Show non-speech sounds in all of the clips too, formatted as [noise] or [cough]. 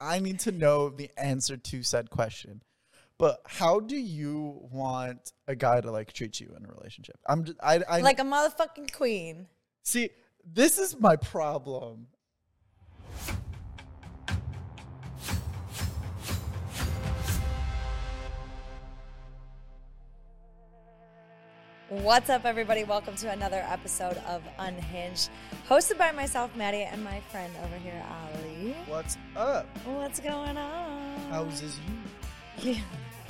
I need to know the answer to said question. But how do you want a guy to like treat you in a relationship? I'm just, I, I Like a motherfucking queen. see. This is my problem. What's up, everybody? Welcome to another episode of Unhinged, hosted by myself, Maddie, and my friend over here, Ali. What's up? What's going on? How's this you? Yeah,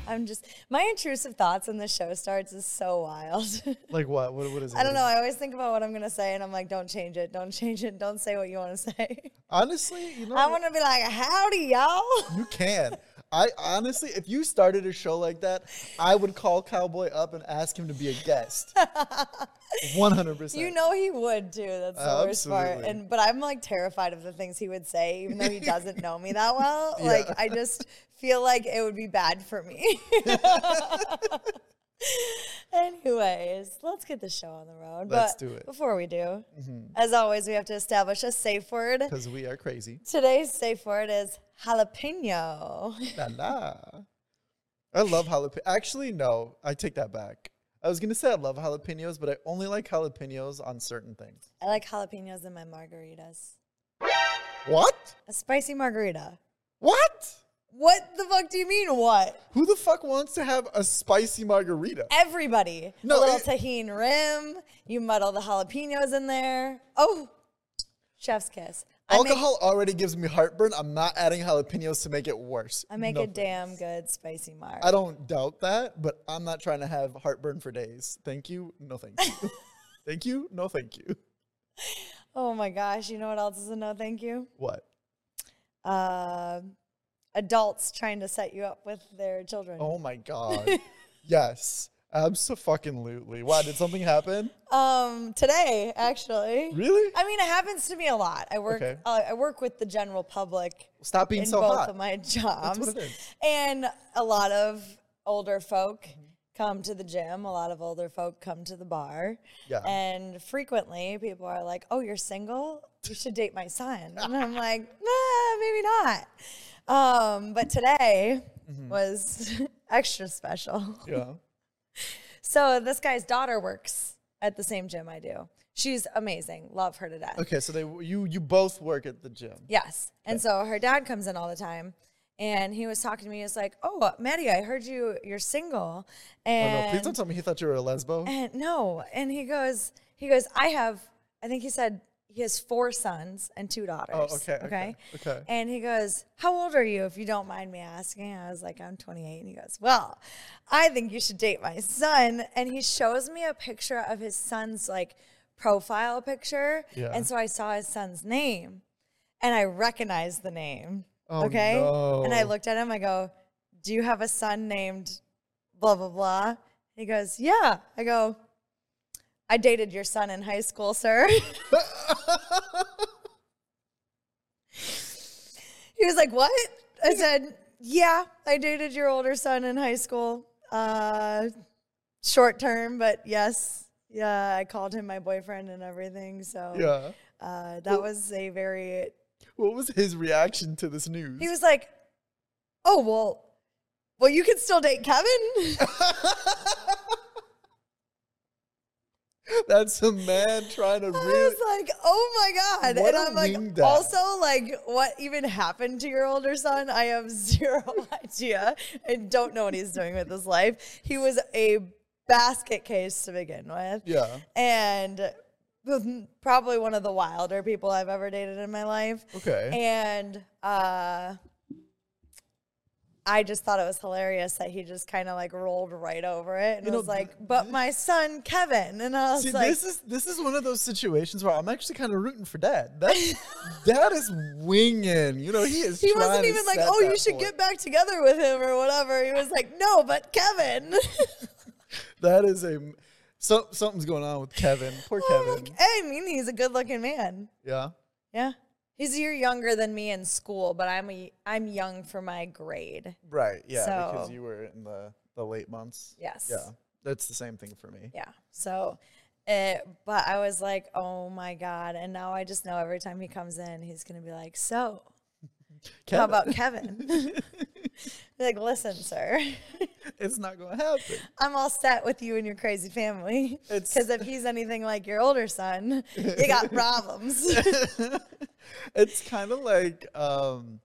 I'm just my intrusive thoughts when the show starts is so wild. [laughs] Like what? What, what is it? I don't know. I always think about what I'm gonna say, and I'm like, don't change it, don't change it, don't say what you want to say. Honestly, you know, I want to be like, howdy, y'all. you can. I honestly, if you started a show like that, I would call Cowboy up and ask him to be a guest. [laughs] One hundred percent. You know he would too. That's the worst part. And but I'm like terrified of the things he would say, even though he doesn't know me that well. [laughs] Yeah. Like I just feel like it would be bad for me. [laughs] Anyways, let's get the show on the road. Let's but do it. Mm-hmm. Before we do, as always, we have to establish a safe word. because we are crazy. Today's safe word is jalapeno. La la. I love jalapeno. Actually, no, I take that back. I was gonna say I love jalapenos, but I only like jalapenos on certain things. I like jalapenos in my margaritas. What? A spicy margarita. What? What the fuck do you mean? What? Who the fuck wants to have a spicy margarita? everybody. No, a little it- Tajín rim. You muddle the jalapenos in there. Oh, chef's kiss. I make, Alcohol already gives me heartburn. I'm not adding jalapenos to make it worse. I make No a damn good spicy mar. I don't doubt that, but I'm not trying to have heartburn for days. Thank you. No, thank you. [laughs] thank you. No, thank you. oh my gosh, you know what else is a no thank you? What? Uh, adults trying to set you up with their children. Oh my god. [laughs] yes. Absolutely. Why did something happen? Um, today actually. Really? I mean, it happens to me a lot. I work. Okay. Uh, I work with the general public Stop being in so both hot. of my jobs. what it is. And a lot of older folk Mm-hmm. come to the gym. A lot of older folk come to the bar. Yeah. And frequently people are like, "Oh, you're single? You should date my son." And I'm [laughs] like, "Nah, maybe not." Um, but today Mm-hmm. was [laughs] extra special. yeah. [laughs] So this guy's daughter works at the same gym I do. She's amazing. Love her to death. Okay, so they you you both work at the gym. Yes. And so her dad comes in all the time. And he was talking to me. He was like, "Oh, Maddie, I heard you. You're single." Oh And no, please don't tell me he thought you were a lesbo. and no. And he goes, he goes, I have. I think he said he has four sons and two daughters. Oh, okay, okay, okay. Okay. And he goes, "How old are you, if you don't mind me asking?" I was like, "I'm 28." And he goes, "Well, I think you should date my son." And he shows me a picture of his son's like profile picture. Yeah. And so I saw his son's name, and I recognized the name. Oh, okay. And I looked at him. I go, "Do you have a son named blah blah blah?" He goes, "Yeah." I go, "I dated your son in high school, sir." [laughs] he was like, "What?" I said, "Yeah, I dated your older son in high school. Uh, short term, but yes, yeah, I called him my boyfriend and everything. So yeah. uh, that was a very What was his reaction to this news? He was like, "Oh well, well you can still date Kevin." [laughs] [laughs] That's a man trying to I really was like, "Oh my god!" And I'm like, also like, what even happened to your older son? I have [laughs] zero idea. I don't know what he's doing with his life. He was a basket case to begin with. Yeah. and probably one of the wilder people I've ever dated in my life. Okay. And uh, I just thought it was hilarious that he just kind of like rolled right over it and You know, was like, "But my son Kevin," and I was See, like, this is this is one of those situations where I'm actually kind of rooting for Dad. [laughs] That Dad is winging. You know, he is. he wasn't even like, "Oh, you should point. get back together with him" or whatever. He was like, "No, but Kevin." [laughs] That is a so, something's going on with Kevin. Poor Oh, Kevin. I mean, he's a good-looking man. Yeah. Yeah, he's a year younger than me in school, but I'm a, I'm young for my grade. Right. Yeah. because you were in the the late months. Yes. Yeah. That's the same thing for me. Yeah. So, it, but I was like, oh my God. And now I just know every time he comes in, he's going to be like, so How about [laughs] Kevin? [laughs] like, listen, sir, it's not gonna happen. I'm all set with you and your crazy family. Because if he's anything like your older son, you got [laughs] problems. it's kind of like um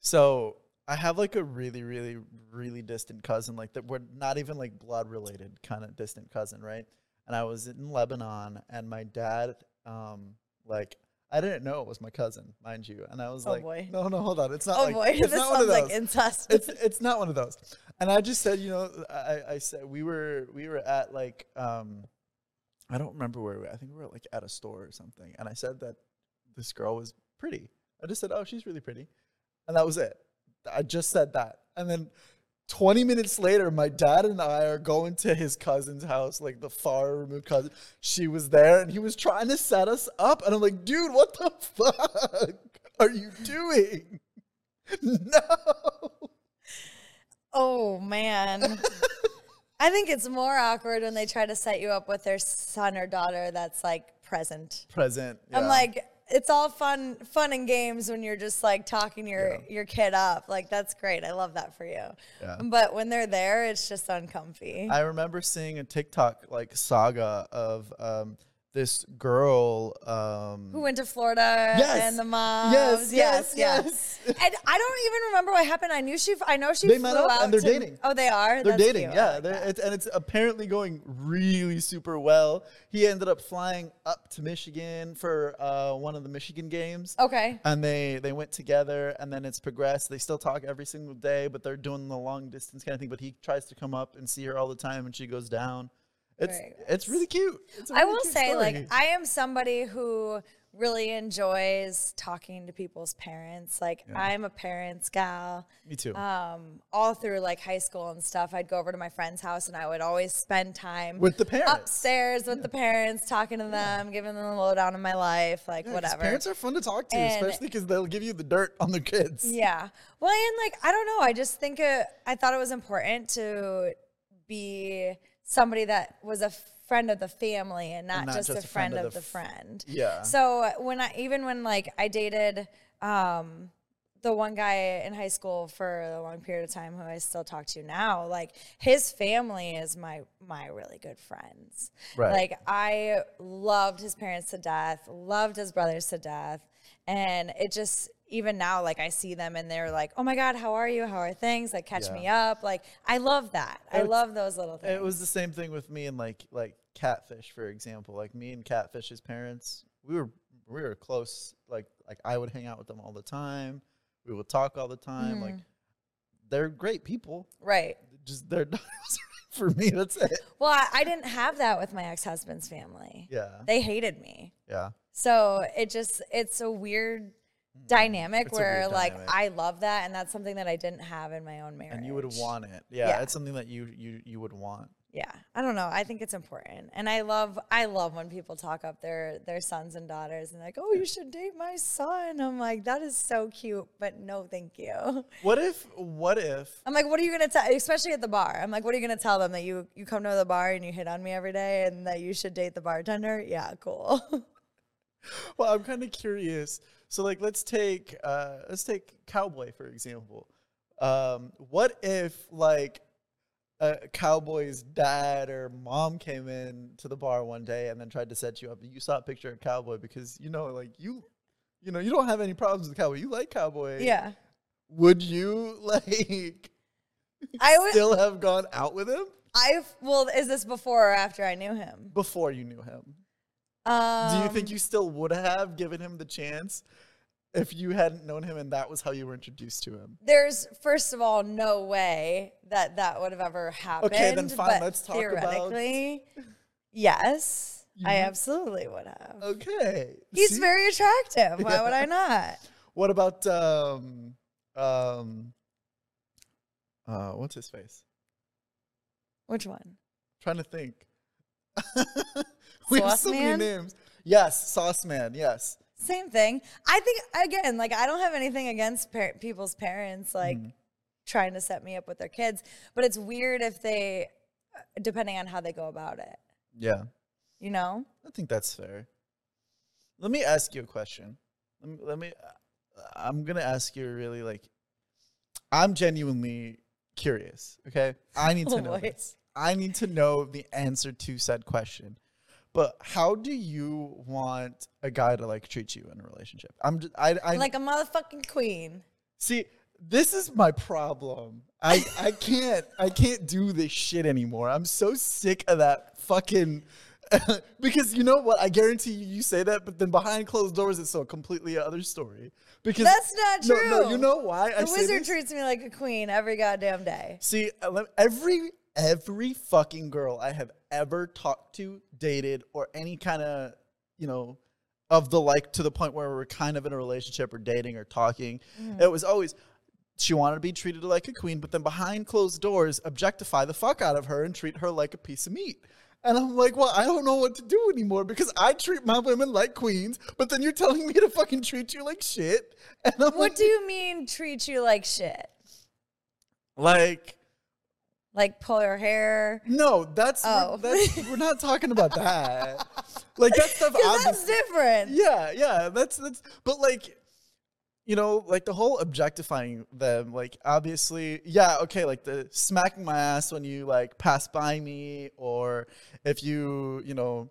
so I have like a really, really, really distant cousin, like that we're not even like blood related kind of distant cousin, right? And I was in Lebanon and my dad, um, like I didn't know it was my cousin, mind you. And I was Oh, like, boy. No, no, hold on. It's not oh like boy, [laughs] it's this not one of those. like incest. it's [laughs] it's not one of those. And I just said, you know, I, I said we were we were at like um I don't remember where we were. I think we were like at a store or something. And I said that this girl was pretty. I just said, Oh, she's really pretty. And that was it. I just said that. And then 20 minutes later, my dad and I are going to his cousin's house, like the far removed cousin. She was there and he was trying to set us up. And I'm like, dude, what the fuck are you doing? [laughs] No. oh man. [laughs] I think it's more awkward when they try to set you up with their son or daughter that's like present. Present. I'm like, it's all fun, fun and games when you're just like talking your Yeah. your kid up. Like that's great. I love that for you. Yeah. But when they're there, it's just uncomfy. I remember seeing a TikTok like saga of um, this girl. Um, Who went to Florida Yes. and the moms? Yes, yes, yes, yes. [laughs] and I don't even remember what happened. I knew she. I know she. They met up and they're to- dating. Oh, they are. they're That's dating, cute. Yeah, like they're, it's, and it's apparently going really super well. He ended up flying up to Michigan for uh, one of the Michigan games. Okay. and they they went together and then it's progressed they still talk every single day but they're doing the long distance kind of thing but he tries to come up and see her all the time and she goes down it's it's really cute It's a I really will say, story. like, I am somebody who really enjoys talking to people's parents. Like, I'm a parents gal. me too Um, all through like high school and stuff, I'd go over to my friend's house and I would always spend time with the parents upstairs with the parents, talking to them, giving them the lowdown of my life, like Yeah, whatever. parents are fun to talk to And- especially because they'll give you the dirt on their kids Yeah. Well, and like I don't know. I just think it, I thought it was important to be somebody that was a friend of the family and not, not just, a friend, of, the, f- friend. Yeah. So when I even when like I dated um the one guy in high school for a long period of time who I still talk to now, like his family is my my really good friends. Right. Like I loved his parents to death, loved his brothers to death, and it just even now like I see them and they're like, "Oh my god, how are you? How are things?" Like catch Yeah. me up. Like I love that. I It's- love those little things. it was the same thing with me and like like catfish for example like me and catfish's parents we were we were close like like i would hang out with them all the time we would talk all the time like mm. they're great people right. just they're not [laughs] for me that's it Well, I, I didn't have that with my ex-husband's family. yeah They hated me. yeah So it just it's a weird dynamic. It's where like dynamic. I love that and that's something that I didn't have in my own marriage. and you would want it yeah, Yeah. it's something that you you you would want Yeah. I don't know. I think it's important. And I love I love when people talk up their their sons and daughters and like, "Oh, you should date my son." I'm like, "That is so cute, but no, thank you." [laughs] what if what if I'm like, "What are you going to tell especially at the bar?" I'm like, "What are you going to tell them that you you come to the bar and you hit on me every day and that you should date the bartender?" Yeah, cool. [laughs] [laughs] well i'm kind of curious. So like let's take uh let's take cowboy for example. Um what if like a cowboy's dad or mom came in to the bar one day and then tried to set you up? And you saw a picture of cowboy because you know like you you know you don't have any problems with cowboy. You like cowboy. Yeah. would you [laughs] like I would still have gone out with him? I well, is this before or after I knew him? before you knew him Um, Do you think you still would have given him the chance if you hadn't known him and that was how you were introduced to him? there's first of all no way that that would have ever happened. Okay, then fine, let's talk about- theoretically, [laughs] yes, I Mhm. absolutely would have. Okay. He's See? very attractive. Why would I [laughs] not? What about um um uh what's his face? Which one? trying to think. [laughs] we have Sauce so Man? many names. Yes, Sauce Man. Yes. Same thing. I think again, like I don't have anything against par- people's parents like Mm. trying to set me up with their kids, but it's weird if they, uh, depending on how they go about it. Yeah. You know? I think that's fair. Let me ask you a question. Let me let me I'm gonna ask you really like, I'm genuinely curious. Okay, I need to [laughs] know this. I need to know the answer to said question. But how do you want a guy to like treat you in a relationship? I'm just, I, I like a motherfucking queen. See, this is my problem. I I can't I can't do this shit anymore. I'm so sick of that fucking [laughs] because you know what? I guarantee you you say that, but then behind closed doors it's so completely other story. Because That's not true. No, no you know why I The say wizard treats me like a queen every goddamn day. See, uh, every every fucking girl I have ever talked to, dated, or any kind of, you know, of the like to the point where we're kind of in a relationship or dating or talking, mm-hmm. it was always she wanted to be treated like a queen, but then behind closed doors, objectify the fuck out of her and treat her like a piece of meat. And I'm like, well, I don't know what to do anymore because I treat my women like queens, but then you're telling me to fucking treat you like shit. And I'm What like, do you mean treat you like shit? like Like pull your hair? No, that's, Oh. we're, that's we're not talking about that. [laughs] like that stuff. That's different. yeah, yeah, that's that's. But like, you know, like the whole objectifying them. Like, obviously, yeah, okay, like the smacking my ass when you like pass by me, or if you, you know,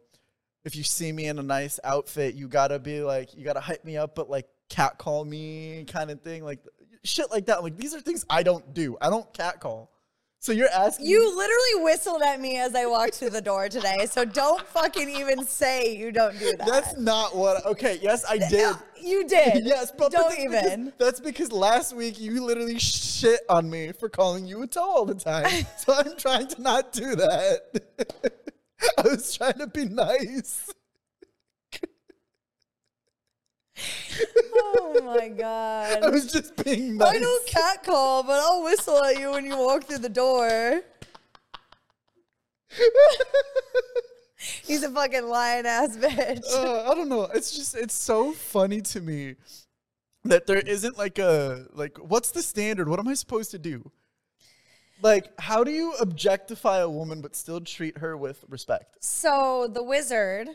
if you see me in a nice outfit, you gotta be like, you gotta hype me up, but like catcall me, kind of thing, like shit like that. Like these are things I don't do. I don't catcall. So you're asking You literally whistled at me as I walked through the door today, so don't fucking even say you don't do that. That's not what. Okay, yes, I did. you did. [laughs] yes, but, but don't that's because- even. that's because last week you literally shit on me for calling you a toe all the time. [laughs] so I'm trying to not do that. [laughs] I was trying to be nice. Oh my god! [laughs] I was just being nice. I don't catcall, but I'll whistle at you when you walk through the door. [laughs] He's a fucking lying ass bitch. uh, I don't know. It's just it's so funny to me that there isn't like a like what's the standard? What am I supposed to do? Like, how do you objectify a woman but still treat her with respect? So the wizard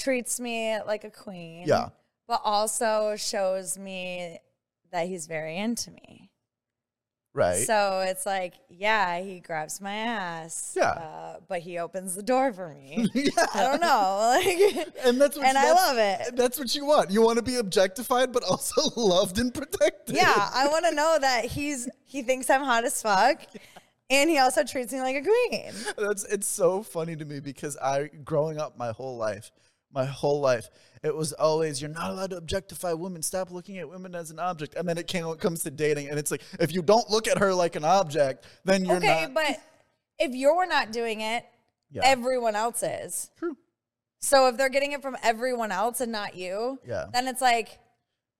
treats me like a queen. Yeah. But also shows me that he's very into me. Right. So it's like, yeah, he grabs my ass. Yeah. Uh, but he opens the door for me. [laughs] yeah. I don't know. [laughs] Like, And that's what and I love it. That's what you want. You want to be objectified but also [laughs] loved and protected. Yeah, I want to know that he's he thinks I'm hot as fuck, and he also treats me like a queen. That's it's so funny to me because I growing up my whole life, my whole life, it was always you're not allowed to objectify women. Stop looking at women as an object. And then it came, it comes to dating, and it's like if you don't look at her like an object, then you're okay, not. but if you're not doing it, Yeah. everyone else is. True. So if they're getting it from everyone else and not you, Yeah. then it's like,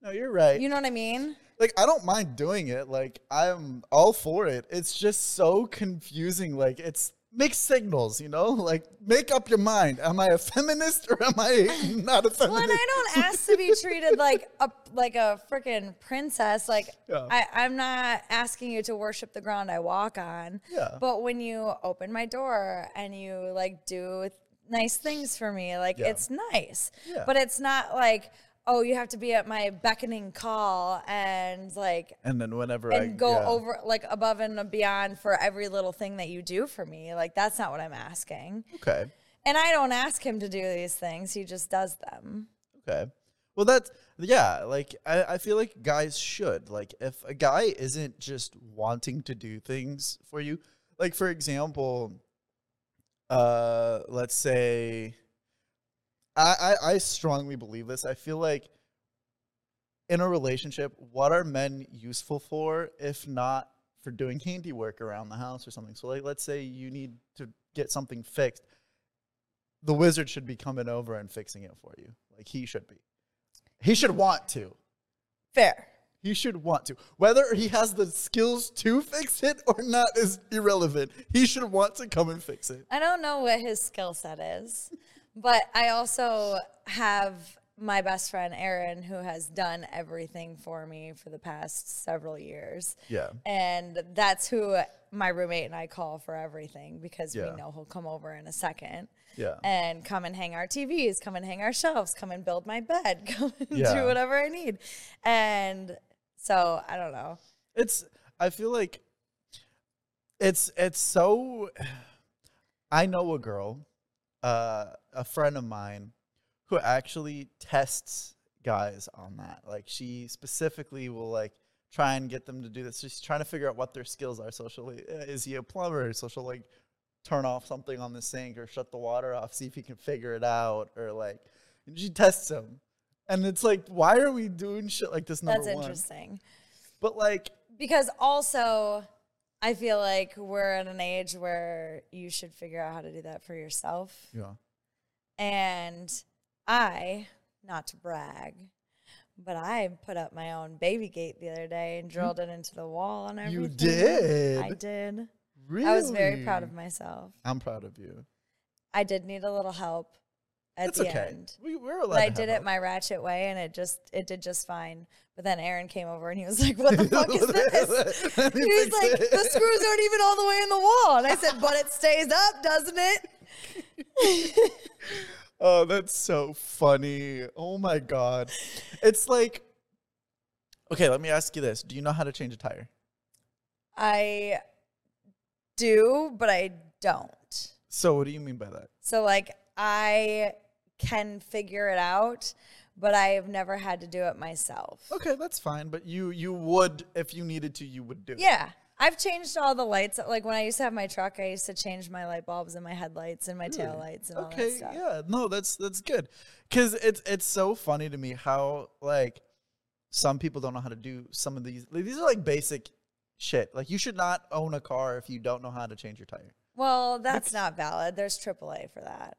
No, you're right. you know what I mean? like I don't mind doing it. Like I'm all for it. It's just so confusing. Like it's mixed signals, you know? Like make up your mind. Am I a feminist or am I [laughs] not a feminist? Well, and I don't ask to be treated like a like a freaking princess. Like Yeah. I, I'm not asking you to worship the ground I walk on. Yeah. But when you open my door and you like do nice things for me, like Yeah. it's nice. Yeah. But it's not like, oh, you have to be at my beckoning call and like and then whenever I and go yeah. over like above and beyond for every little thing that you do for me. Like that's not what I'm asking. Okay. And I don't ask him to do these things. He just does them. Okay. Well, that's yeah. Like I, I feel like guys should like if a guy isn't just wanting to do things for you, like for example, uh, let's say, I I, I strongly believe this. I feel like in a relationship, what are men useful for if not for doing handiwork around the house or something? So like, let's say you need to get something fixed. The wizard should be coming over and fixing it for you. Like he should be. He should want to. Fair. He should want to. Whether he has the skills to fix it or not is irrelevant. He should want to come and fix it. I don't know what his skill set is, but I also have my best friend Aaron, who has done everything for me for the past several years. Yeah. And that's who my roommate and I call for everything because Yeah. we know he'll come over in a second. Yeah. And come and hang our TVs, come and hang our shelves, come and build my bed, [laughs] come and Yeah. do whatever I need. And so I don't know. It's I feel like it's it's so I know a girl, uh a friend of mine who actually tests guys on that. Like she specifically will like try and get them to do this. She's trying to figure out what their skills are socially. Uh, Is he a plumber? So she'll like turn off something on the sink or shut the water off, see if he can figure it out or like and she tests him. And it's like, why are we doing shit like this? Number That's one. interesting. But like Because also, I feel like we're at an age where you should figure out how to do that for yourself. Yeah. And I, not to brag, but I put up my own baby gate the other day and mm-hmm. drilled it into the wall and everything. You did? I did. Really? I was very proud of myself. I'm proud of you. I did need a little help at It's the okay. end. We, we're allowed But I did have it my ratchet way and it just it did just fine. But then Aaron came over and he was like, What the fuck is [laughs] this? He was like, the screws aren't even all the way in the wall. And I said, but it stays up, doesn't it? [laughs] Oh, that's so funny. Oh my god. It's like Okay, let me ask you this. Do you know how to change a tire? I do, but I don't. So what do you mean by that? So like I can figure it out, but I have never had to do it myself. Okay, that's fine, but you you would if you needed to, you would do it. Yeah. I've changed all the lights. Like when I used to have my truck, I used to change my light bulbs and my headlights and my tail lights and all that Okay, stuff. yeah. No, that's that's good. Cuz it's it's so funny to me how like some people don't know how to do some of these like, these are like basic shit. Like you should not own a car if you don't know how to change your tire. Well, that's not valid. There's AAA for that.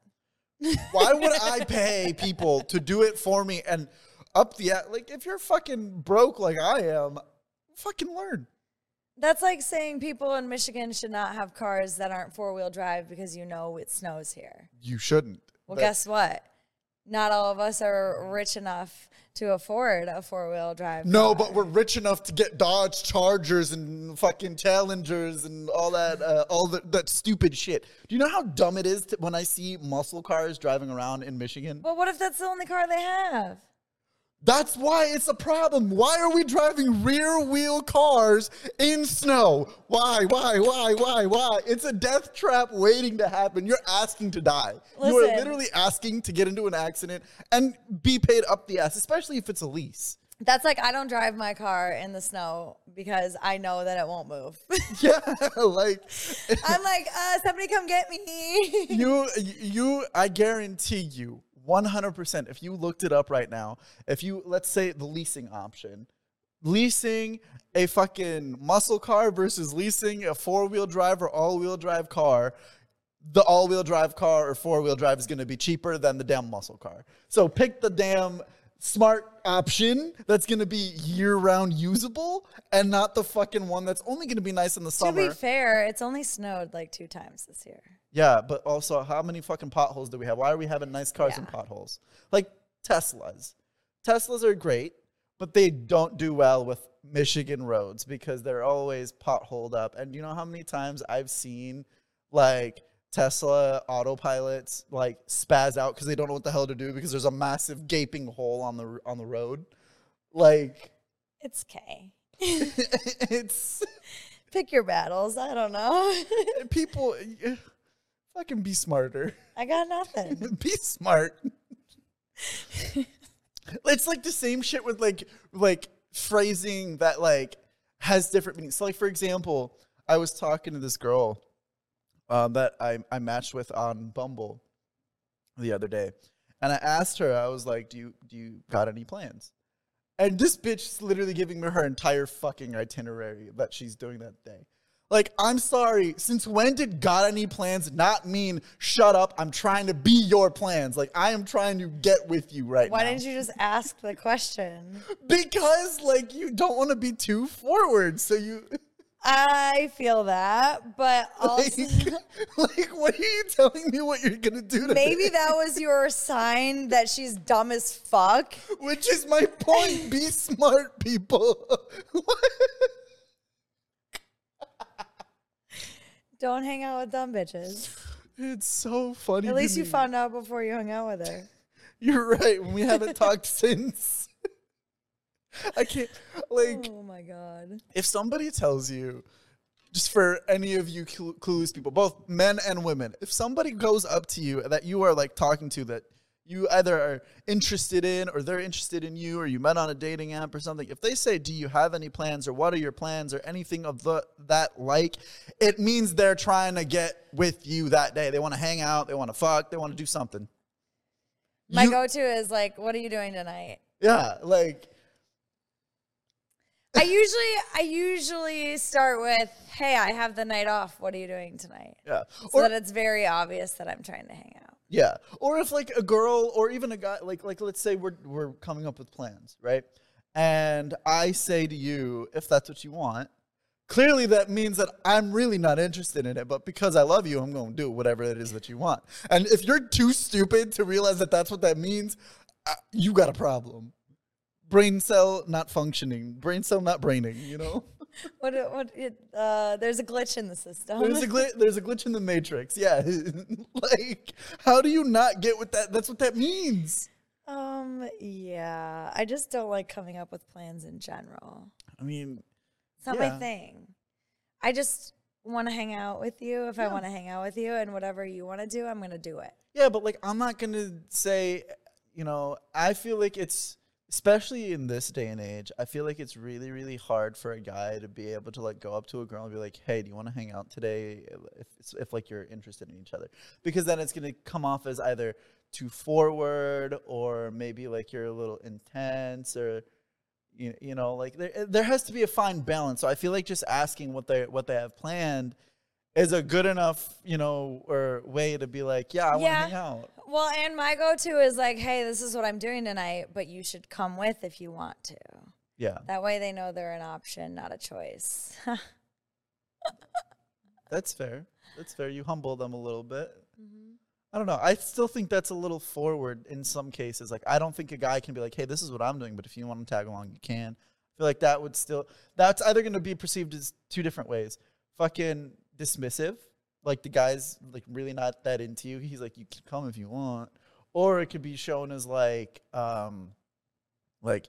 Why would I pay people to do it for me and up the like if you're fucking broke like I am, fucking learn. That's like saying people in Michigan should not have cars that aren't four wheel drive because you know it snows here. You shouldn't. Well, guess what? Not all of us are rich enough to afford a four wheel drive. No, car. but we're rich enough to get Dodge Chargers and fucking Challengers and all that, uh, all that, that stupid shit. Do you know how dumb it is to, when I see muscle cars driving around in Michigan? Well, what if that's the only car they have? That's why it's a problem. Why are we driving rear wheel cars in snow? Why, why, why, why, why? It's a death trap waiting to happen. You're asking to die. you are literally asking to get into an accident and be paid up the ass, especially if it's a lease. That's like I don't drive my car in the snow because I know that it won't move. [laughs] Yeah, like I'm like, uh, somebody come get me. [laughs] you you I guarantee you 100% if you looked it up right now, if you let's say the leasing option, leasing a fucking muscle car versus leasing a four-wheel drive or all-wheel drive car, the all-wheel drive car or four-wheel drive is going to be cheaper than the damn muscle car. So pick the damn smart option that's going to be year-round usable and not the fucking one that's only going to be nice in the summer. to be fair, it's only snowed like two times this year. Yeah, but also, how many fucking potholes do we have? Why are we having nice cars in Yeah. potholes? Like Teslas. Teslas are great, but they don't do well with Michigan roads because they're always potholed up. And you know how many times I've seen like Tesla autopilots like spaz out because they don't know what the hell to do because there's a massive gaping hole on the on the road. Like It's K. [laughs] it's [laughs] Pick your battles. I don't know. [laughs] people fucking be smarter. [laughs] I got nothing. [laughs] be smart. it's like the same shit with like like phrasing that like has different meanings. So like for example, I was talking to this girl um, that I I matched with on Bumble the other day, and I asked her, I was like, "Do you do you got any plans?" And this bitch is literally giving me her entire fucking itinerary that she's doing that day. Like, I'm sorry, since when did got any plans not mean shut up? I'm trying to be your plans. Like, I am trying to get with you right Why now. Why didn't you just ask the question? Because, like, you don't want to be too forward. So you. I feel that, but [laughs] also Like, [laughs] like, what are you telling me what you're gonna do today? maybe that was your sign that she's dumb as fuck. Which is my point. Be smart, people. [laughs] Don't hang out with dumb bitches. [laughs] it's so funny. At least you me. found out before you hung out with her. [laughs] You're right. We haven't talked [laughs] since. I can't like Oh my god. if somebody tells you just for any of you clu- clueless people, both men and women, if somebody goes up to you that you are like talking to that you either are interested in or they're interested in you or you met on a dating app or something, if they say, "Do you have any plans?" or "What are your plans?" or anything of the that like, it means they're trying to get with you that day. They want to hang out, they want to fuck, they want to do something. My You- go-to is like, "What are you doing tonight?" Yeah, like I usually I usually start with, "Hey, I have the night off. What are you doing tonight?" yeah. So Or that it's very obvious that I'm trying to hang out. Yeah. Or if like a girl or even a guy like like let's say we're we're coming up with plans, right? And I say to you, if that's what you want, clearly that means that I'm really not interested in it, but because I love you, I'm going to do whatever it is that you want. And if you're too stupid to realize that that's what that means, uh, you got a problem. Brain cell not functioning, brain cell not braining, you know? What what it, uh there's a glitch in the system. There's a glitch. There's a glitch in the matrix. Yeah, [laughs] like how do you not get what that? That's what that means. um yeah, I just don't like coming up with plans in general. I mean, It's not Yeah. my thing. I just want to hang out with you if I want to hang out with you and whatever you want to do, I'm going to do it. yeah, but like I'm not gonna say, you know, I feel like it's especially in this day and age. I feel like it's really, really hard for a guy to be able to like go up to a girl and be like, "Hey, do you want to hang out today?" If if like you're interested in each other, because then it's gonna come off as either too forward or maybe like you're a little intense or you, you know like there eh, there has to be a fine balance so i feel like just asking what they what they have planned is a good enough you know or way to be like yeah i want to hang out Well, and my go-to is like, "Hey, this is what I'm doing tonight, but you should come with if you want to." yeah. That way they know they're an option, not a choice. [laughs] that's fair. That's fair. You humble them a little bit. Mm-hmm. i don't know. I still think that's a little forward in some cases. Like i don't think a guy can be like hey this is what i'm doing but if you want to tag along you can. I feel like that would still that's either going to be perceived as two different ways. Fucking dismissive like the guy's like really not that into you he's like you can come if you want or it could be shown as like um like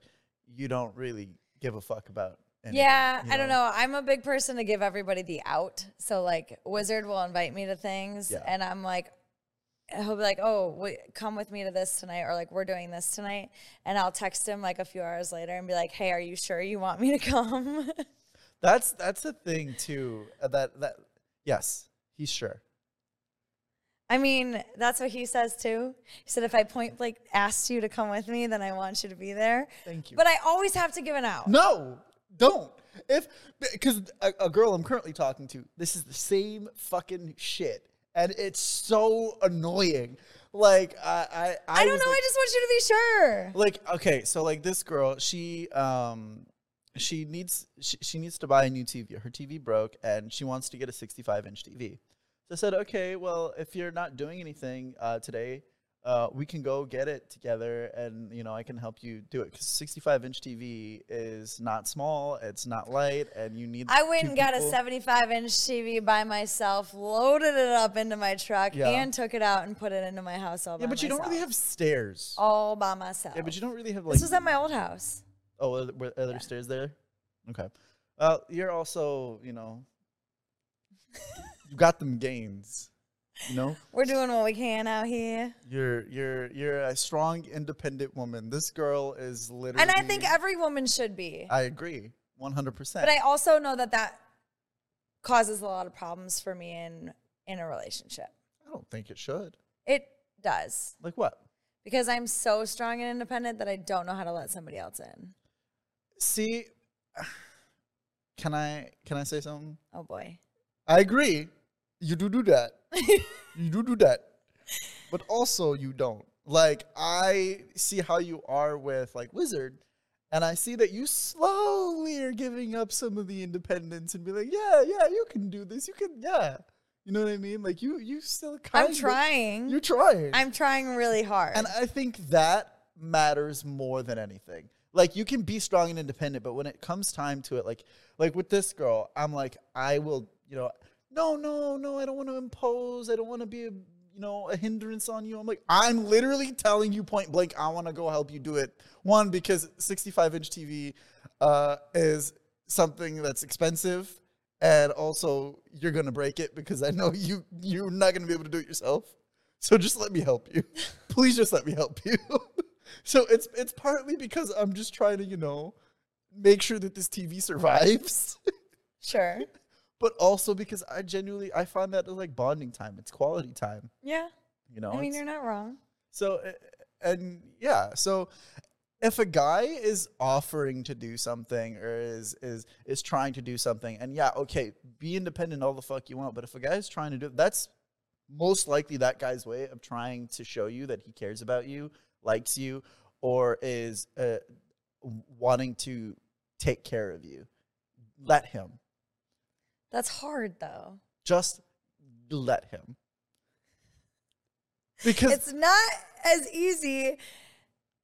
you don't really give a fuck about anything, yeah, you I don't know. I'm a big person to give everybody the out. So like, Wizard will invite me to things, Yeah. and I'm like, he'll be like, "Oh, wait, come with me to this tonight," or like, "We're doing this tonight," and I'll text him like a few hours later and be like, "Hey, are you sure you want me to come?" [laughs] that's that's a thing too uh, that that yes he's sure I mean, that's what he says too. He said, "If I point like asked you to come with me, then I want you to be there." thank you But I always have to give an out. No, don't. If because a, a girl I'm currently talking to, this is the same fucking shit, and it's so annoying. Like I, I, I, I don't know. Like, I just want you to be sure. like okay, so like this girl, she um, she needs she, she needs to buy a new TV. Her TV broke, and she wants to get a 65 inch TV. So I said, okay, well, if you're not doing anything uh, today, uh, we can go get it together, and you know I can help you do it because 65 inch TV is not small, it's not light, and you need. I went and got a 75 inch TV by myself, loaded it up into my truck, Yeah. and took it out and put it into my house all Yeah, by myself. Yeah, but you don't really have stairs. all by myself. Yeah, but you don't really have like. this was at my old house. Oh, are there, were are there stairs there? Okay. Uh, you're also, you know, [laughs] you got them gains. You know, [laughs] We're doing what we can out here, you're you're you're a strong, independent woman. This girl is literally. and I think every woman should be. I agree, one hundred percent. But I also know that that causes a lot of problems for me in in a relationship. I don't think it should. It does Like what? because I'm so strong and independent that I don't know how to let somebody else in. See, [sighs] can I can I say something? Oh boy. I agree. You do do that. [laughs] you do do that. But also you don't. Like I see how you are with like Wizard and I see that you slowly are giving up some of the independence and be like, yeah, yeah, you can do this. You can, yeah. You know what I mean? Like you, you still kind of I'm trying. You're trying. I'm trying really hard. And I think that matters more than anything. Like you can be strong and independent, but when it comes time to it, like like with this girl, I'm like, I will, you know, no, no, no, I don't want to impose. I don't want to be a you know a hindrance on you. I'm like, I'm literally telling you point blank, I want to go help you do it. One, because 65 inch TV uh, is something that's expensive. And also, you're gonna break it because I know you you're not gonna be able to do it yourself. So just let me help you. [laughs] Please just let me help you. [laughs] so it's it's partly because I'm just trying to, you know, make sure that this TV survives. sure. [laughs] but also because I genuinely I find that like bonding time. It's quality time. Yeah. You know. I mean, you're not wrong. so and yeah, so if a guy is offering to do something or is is is trying to do something, and yeah, okay, be independent all the fuck you want, but if a guy is trying to do it, that's most likely that guy's way of trying to show you that he cares about you, likes you, or is uh, wanting to take care of you. Let him. That's hard though. Just let him. [laughs] Because It's not as easy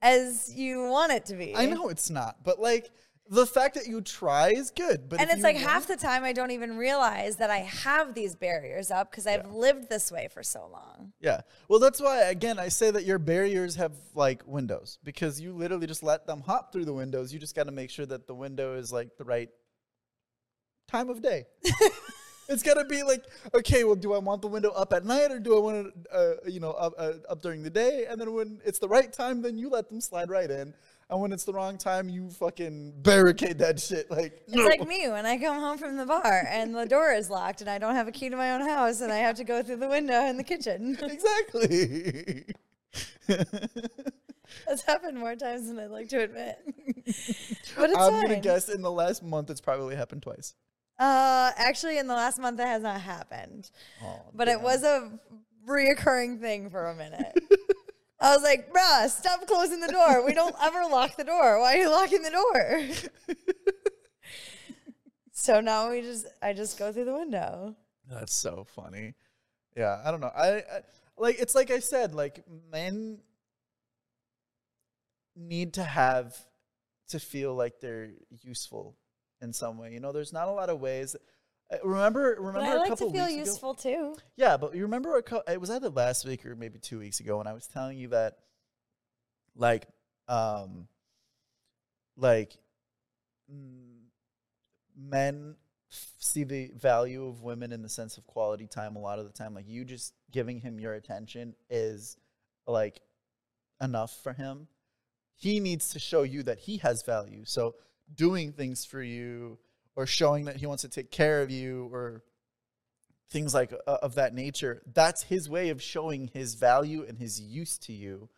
as you want it to be. I know it's not, but like the fact that you try is good. But and it's like half the time I don't even realize that I have these barriers up because I've lived this way for so long. yeah. Well, that's why again I say that your barriers have like windows because you literally just let them hop through the windows. You just got to make sure that the window is like the right time of day. [laughs] it's got to be like okay. Well, do I want the window up at night or do I want it uh, you know up uh, up during the day? And then when it's the right time, then you let them slide right in. And when it's the wrong time, you fucking barricade that shit. Like It's like me when I come home from the bar and the door is locked and I don't have a key to my own house and I have to go through the window in the kitchen. [laughs] exactly. [laughs] That's happened more times than I'd like to admit. but it's I'm fine. gonna guess in the last month it's probably happened twice. Uh, actually, in the last month, it has not happened. Oh, but it was a reoccurring thing for a minute. [laughs] I was like, bruh, stop closing the door. We don't ever lock the door. Why are you locking the door? [laughs] so now we just, I just go through the window. That's so funny. Yeah, I don't know. I, I like it's like I said, like men need to have to feel like they're useful in some way. You know, there's not a lot of ways. uh, Remember, remember But I a like couple to feel weeks ago- useful too. Yeah, but you remember a co- it was either last week or maybe two weeks ago when I was telling you that, like, um, like, mm, men f- see the value of women in the sense of quality time a lot of the time. Like, you just giving him your attention is like enough for him. He needs to show you that he has value. So, doing things for you or showing that he wants to take care of you or things like uh, of that nature that's his way of showing his value and his use to you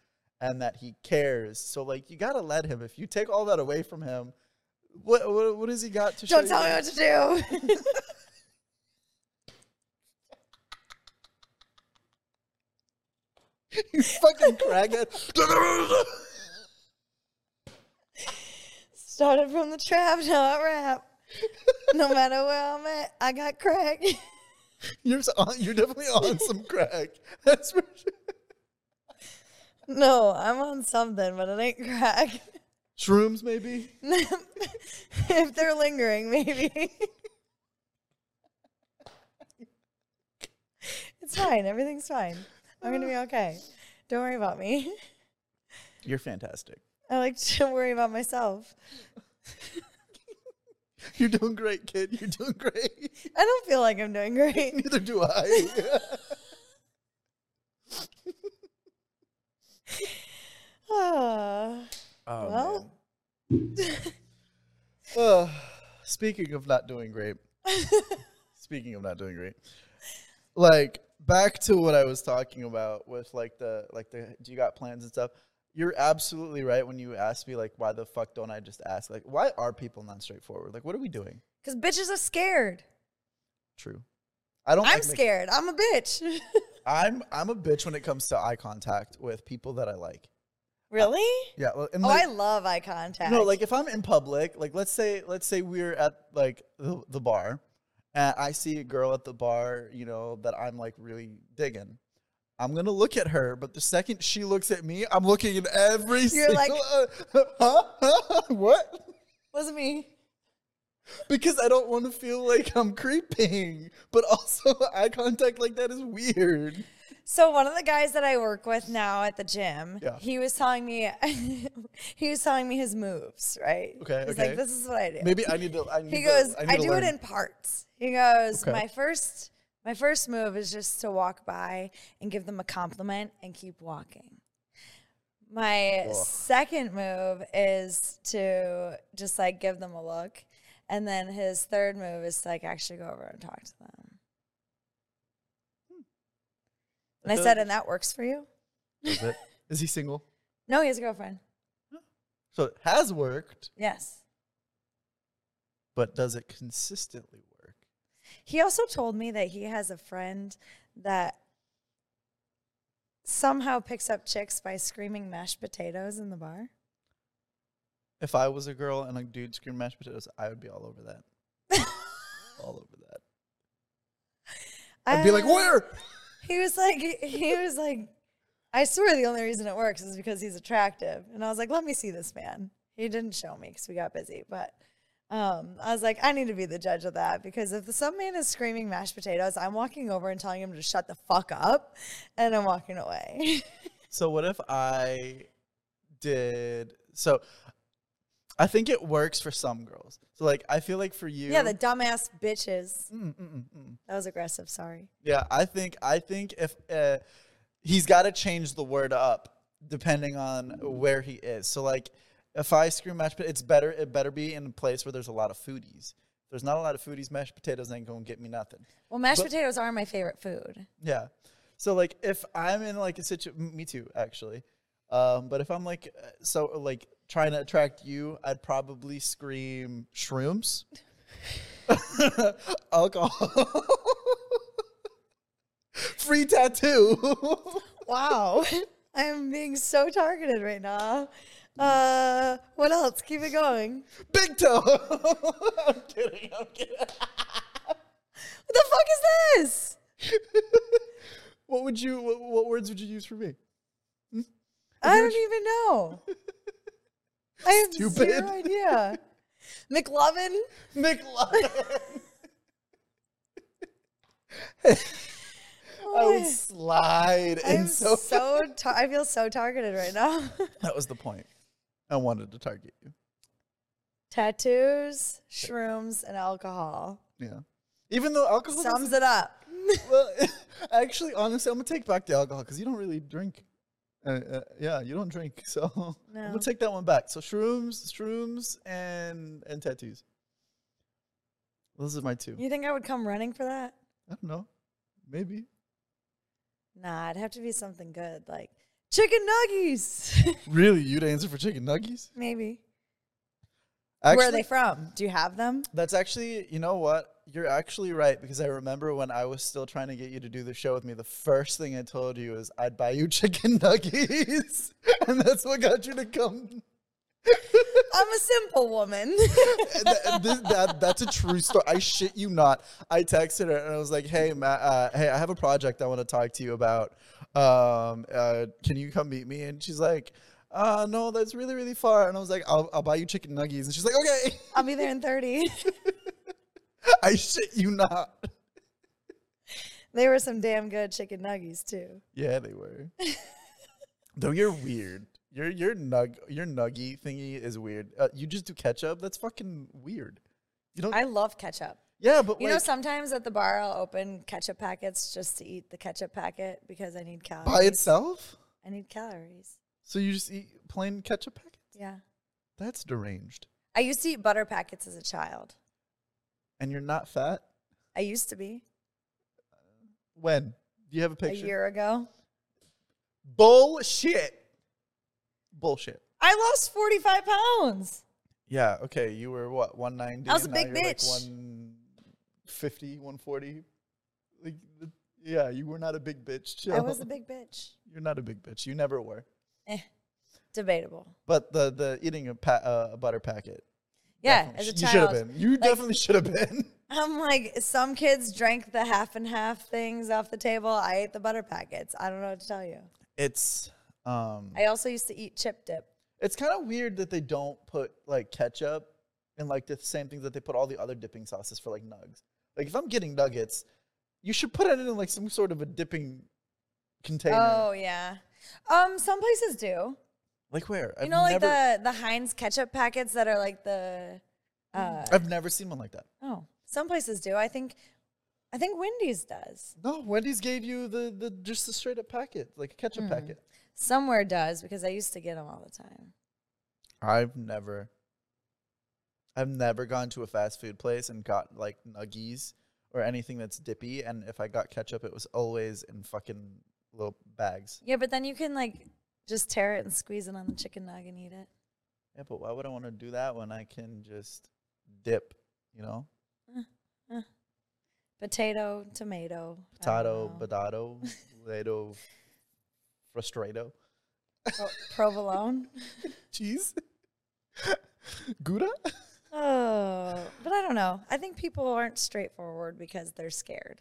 and that he cares so like you got to let him if you take all that away from him what what, what has he got to show? Don't tell me what to do. [laughs] you fucking crackhead [laughs] Started from the trap, [laughs] now I rap. No matter where I'm at, I got crack. [laughs] you're s- [laughs] on, you're definitely on some crack that's for sure no, I'm on something, but it ain't crack. shrooms maybe if they're lingering, maybe. it's fine. Everything's fine. I'm going to be okay. Don't worry about me. you're fantastic I like to [laughs] worry about myself. [laughs] you're doing great kid you're doing great I don't feel like I'm doing great. [laughs] neither do i Ah. Oh, Well. man. Uh, speaking of not doing great, speaking of not doing great, like back to what I was talking about with like the like the do you got plans and stuff. You're absolutely right when you ask me like why the fuck don't I just ask like why are people not straightforward? Like what are we doing? Because bitches are scared. True. I don't. I'm like scared. I'm a bitch. [laughs] I'm I'm a bitch when it comes to eye contact with people that I like. Really? Yeah. well, oh, like, I love eye contact. no, like if I'm in public, like let's say let's say we're at like the, the bar, and I see a girl at the bar, you know, that I'm like really digging. I'm gonna look at her, but the second she looks at me, I'm looking at every You're single. like- uh, [laughs] huh? [laughs] What? wasn't me. Because I don't want to feel like I'm creeping, but also [laughs] eye contact like that is weird. So one of the guys that I work with now at the gym, Yeah. he was telling me he was telling me his moves, right? Okay, He's okay. like, this is what I do. Maybe I need to. I need he to- goes, I, I, do it in parts. He goes, Okay. my first my first move is just to walk by and give them a compliment and keep walking. My Ugh. second move is to just like give them a look. And then his third move is to like actually go over and talk to them. Hmm. And I feel said, like- and that works for you? Is, it? [laughs] Is he single? No, he has a girlfriend. So it has worked, Yes. but does it consistently work? He also told me that he has a friend that somehow picks up chicks by screaming mashed potatoes in the bar. If I was a girl and a dude screamed mashed potatoes, I would be all over that. [laughs] all over that. I'd be like, Uh, where? He was like, he was like, I swear the only reason it works is because he's attractive. And I was like, let me see this man. He didn't show me because we got busy, but um, I was like, I need to be the judge of that because if some man is screaming mashed potatoes, I'm walking over and telling him to shut the fuck up, and I'm walking away. [laughs] So what if I did so I think it works for some girls. So like I feel like for you yeah, the dumbass bitches. Mm, mm, mm, mm. That was aggressive. Sorry. Yeah, I think I think if uh, he's got to change the word up depending on where he is. So like if I scream mashed potatoes, it's better it better be in a place where there's a lot of foodies. If there's not a lot of foodies, mashed potatoes ain't gonna get me nothing. Well, mashed But- potatoes are my favorite food. Yeah. So like if I'm in like a situation, me too actually. Um, but if I'm like uh, so like trying to attract you, I'd probably scream shrooms, [laughs] alcohol, [laughs] free tattoo. [laughs] Wow. I am being so targeted right now. Uh, what else? Keep it going. Big toe. [laughs] I'm kidding. I'm kidding. [laughs] What the fuck is this? [laughs] what would you? What, what words would you use for me? I don't even know. I have Stupid. zero idea. McLovin? McLovin. I would slide I'm and so. so tar- I feel so targeted right now. that was the point. I wanted to target you. Tattoos, shrooms, and alcohol. Yeah. Even though alcohol. Sums it up. [laughs] well, [laughs] actually, honestly, I'm gonna take back the alcohol because you don't really drink. Uh, uh, yeah, you don't drink, [laughs] so I'm gonna take that one back. So shrooms, shrooms, and and tattoos. Those are my two. You think I would come running for that? I don't know. Maybe. Nah, it'd have to be something good, like chicken nuggies. [laughs] Really, you'd answer for chicken nuggies? Maybe. Actually, Where are they from? Do you have them? That's actually, you know what? You're actually right because I remember when I was still trying to get you to do the show with me, the first thing I told you is I'd buy you [laughs] chicken nuggies. [laughs] and that's what got you to come. [laughs] I'm a simple woman. [laughs] that, this, that, that's a true story. I shit you not. I texted her and I was like, "Hey, Matt, uh, hey, I have a project I want to talk to you about. Um, uh, can you come meet me?" And she's like, "Uh, no, that's really, really far." And I was like, "I'll, I'll buy you chicken nuggies." And she's like, "Okay." I'll be there in 30. [laughs] I shit you not. they were some damn good chicken nuggies too. Yeah, they were. Though you're weird. Your your nug your nuggy thingy is weird. Uh, you just do ketchup. That's fucking weird. You don't. I love ketchup. yeah, but You like know, sometimes at the bar I'll open ketchup packets just to eat the ketchup packet because I need calories. by itself. I need calories. So you just eat plain ketchup packets. Yeah. That's deranged. I used to eat butter packets as a child. And you're not fat. I used to be When? Do you have a picture? a year ago. Bullshit. Bullshit. I lost 45 pounds. Yeah. Okay. You were what? 190. I was a big you're like bitch. 150, 140. Like, yeah, you were not a big bitch. I was a big bitch. [laughs] You're not a big bitch. You never were. Eh. debatable. But the the eating a, pa- uh, a butter packet. Yeah, as a sh- you should have been. You definitely should have been. [laughs] I'm like, some kids drank the half and half things off the table. I ate the butter packets. I don't know what to tell you. It's um, I also used to eat chip dip. it's kind of weird that they don't put like ketchup and like the same things that they put all the other dipping sauces for like nugs. Like if I'm getting nuggets, you should put it in like some sort of a dipping container. Oh yeah. Um, some places do. Like where? You know, like the the Heinz ketchup packets that are like the. Uh, I've never seen one like that. oh, some places do. I think, I think Wendy's does. No, Wendy's gave you the the just the straight up packet, like a ketchup Hmm. packet. Somewhere does because I used to get them all the time. I've never I've never gone to a fast food place and got like nuggies or anything that's dippy and if I got ketchup it was always in fucking little bags. Yeah, but then you can like just tear it and squeeze it on the chicken nug and eat it. Yeah, but why would I want to do that when I can just dip, you know? Eh, eh. Potato, tomato, I don't Potato, potato, [laughs] potato, frustrato. Pro- provolone. [laughs] Cheese? [laughs] Gouda? Oh, but I don't know. I think people aren't straightforward because they're scared.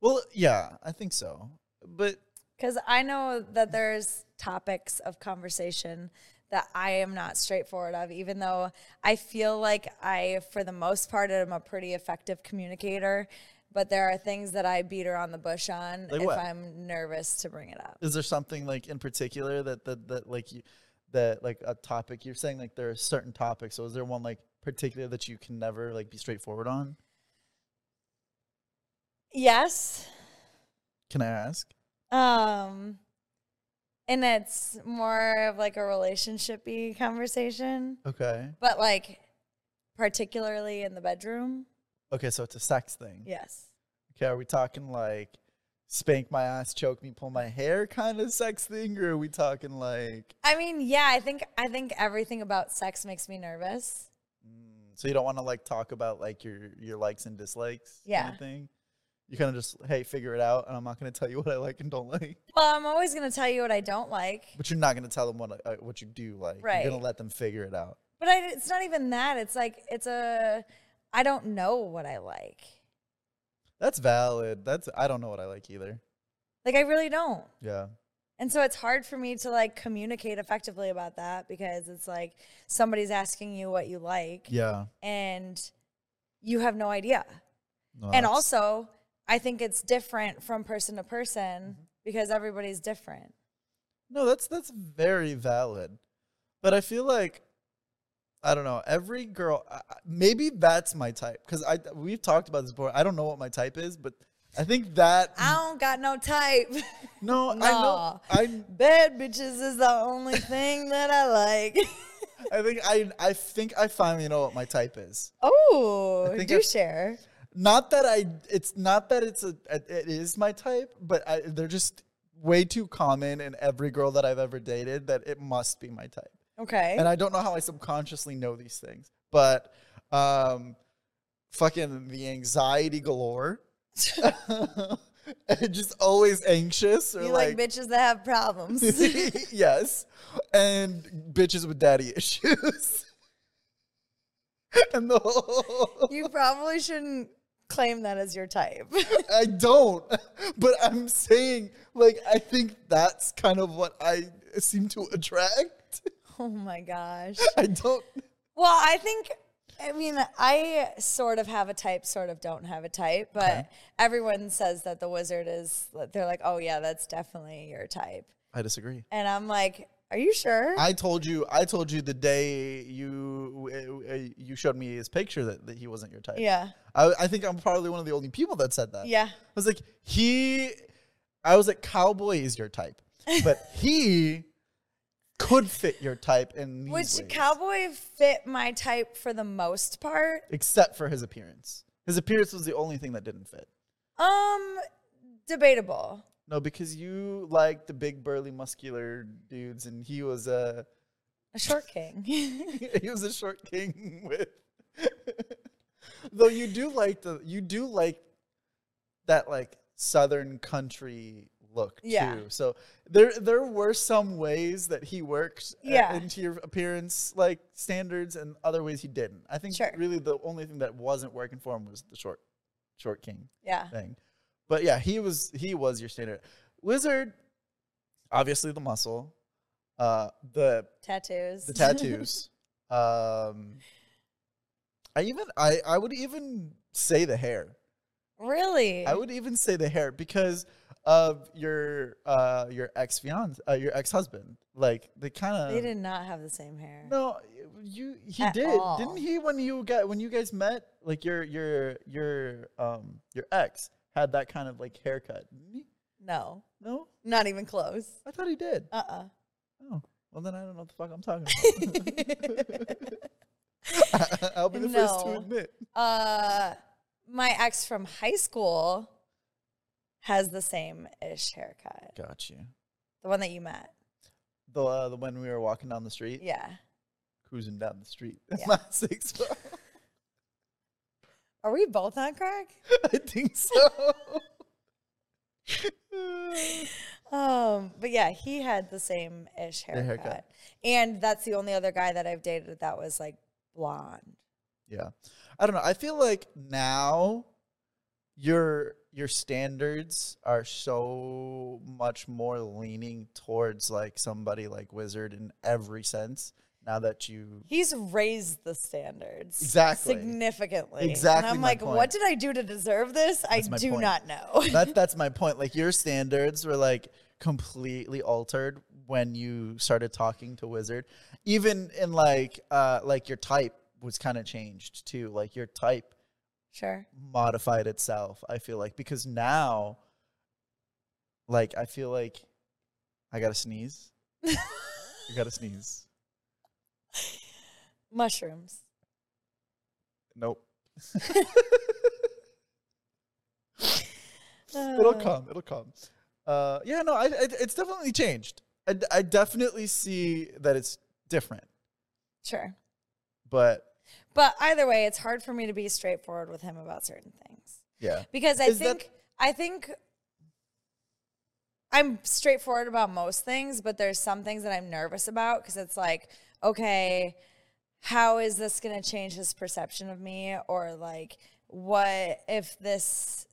Well, yeah, I think so. But Because I know that there's topics of conversation that I am not straightforward of, even though I feel like I, for the most part, am a pretty effective communicator. But there are things that I beat around the bush on Like if what? I'm nervous to bring it up. is there something like in particular that that, that like you that like a topic you're saying like there are certain topics so is there one like particular that you can never like be straightforward on Yes. can i ask Um, and it's more of like a relationshipy conversation, okay but like particularly in the bedroom. Okay so it's a sex thing Yes. okay are we talking like spank my ass choke me pull my hair kind of sex thing or are we talking like I mean, yeah, I think I think everything about sex makes me nervous. so you don't want to like talk about like your your likes and dislikes Yeah. kind of thing you kind of just hey figure it out and i'm not going to tell you what i like and don't like Well, I'm always gonna tell you what I don't like, But you're not going to tell them what uh, what you do like. Right. You're going to let them figure it out. but I, it's not even that. It's like it's a I don't know what I like. That's valid. That's I don't know what I like either. Like I really don't. Yeah. And so it's hard for me to like communicate effectively about that because it's like somebody's asking you what you like Yeah. and you have no idea. No, and also, I think it's different from person to person Mm-hmm. because everybody's different. No, that's that's very valid. But I feel like I don't know. Every girl, I- I- maybe that's my type because I we've talked about this before. I don't know what my type is, but I think that I don't got no type. [laughs] no, I know. I Bad bitches is the only [laughs] thing that I like. I think I I think I finally know what my type is. oh, I do I've- share. not that I it's not that it's a it is my type, but I, they're just way too common in every girl that I've ever dated that it must be my type. Okay. And I don't know how I subconsciously know these things, but um, fucking the anxiety galore, [laughs] just always anxious or you like, like, bitches that have problems. [laughs] yes, and bitches with daddy [laughs] issues. and the whole, you probably shouldn't claim that as your type. I don't, but I'm saying like I think that's kind of what I seem to attract. Oh my gosh. [laughs] I don't. Well, I think I mean I sort of have a type, sort of don't have a type, but Okay. everyone says that the wizard is they're like, "Oh yeah, that's definitely your type." I disagree. And I'm like, "Are you sure?" I told you. I told you the day you uh, you showed me his picture that, that he wasn't your type. yeah. I, I think I'm probably one of the only people that said that. Yeah. I was like, he. I was like, cowboy is your type, but he [laughs] could fit your type in these Which ways, cowboy fit my type for the most part? except for his appearance. His appearance was the only thing that didn't fit. Um, debatable. No, because you like the big burly muscular dudes, and he was a A short king. [laughs] [laughs] he was a short king with. [laughs] Though you do like the you do like that like southern country look Yeah. too. So there there were some ways that he worked uh, Yeah. into your appearance like standards and other ways he didn't. I think Sure. really the only thing that wasn't working for him was the short short king Yeah. thing. But yeah, he was he was your standard. Wizard obviously the muscle, uh the Tattoos. the [laughs] tattoos. um I even I I would even say the hair. really? I would even say the hair because of your uh your ex fiance uh, your ex husband. Like they kind of they did not have the same hair. No, you he At did. all. Didn't he when you got when you guys met? Like your your your um your ex had that kind of like haircut. Didn't he? No. No? Not even close. I thought he did. Uh uh Oh. Well then I don't know what the fuck I'm talking [laughs] about. [laughs] I'll be the first to No. admit. uh my ex from high school has the same ish haircut. Got you. The one that you met. The uh, the when we were walking down the street, Yeah. cruising down the street. [laughs] Yeah. My six. [laughs] Are we both on crack? [laughs] I think so. Um, but yeah, he had the same ish The haircut. haircut. And that's the only other guy that I've dated that was like blonde. Yeah. I don't know. I feel like now your your standards are so much more leaning towards like somebody like Wizard in every sense now that you He's raised the standards Exactly. significantly. Exactly And I'm like, point. what did I do to deserve this? I That's my do point. not know. that [laughs] that's my point. Like your standards were like completely altered when you started talking to Wizard. Even in like uh like your type was kind of changed too. Like your type sure. modified itself i feel like because now like i feel like i gotta sneeze. I gotta sneeze. [laughs] Mushrooms. nope. [laughs] It'll Uh, come it'll come. Uh yeah no I, I it's definitely changed. I, I definitely see that it's different. Sure. but But either way, it's hard for me to be straightforward with him about certain things. yeah because I Is that- think I think I'm straightforward about most things, but there's some things that I'm nervous about because it's like, okay, how is this going to change his perception of me, or like, what if this,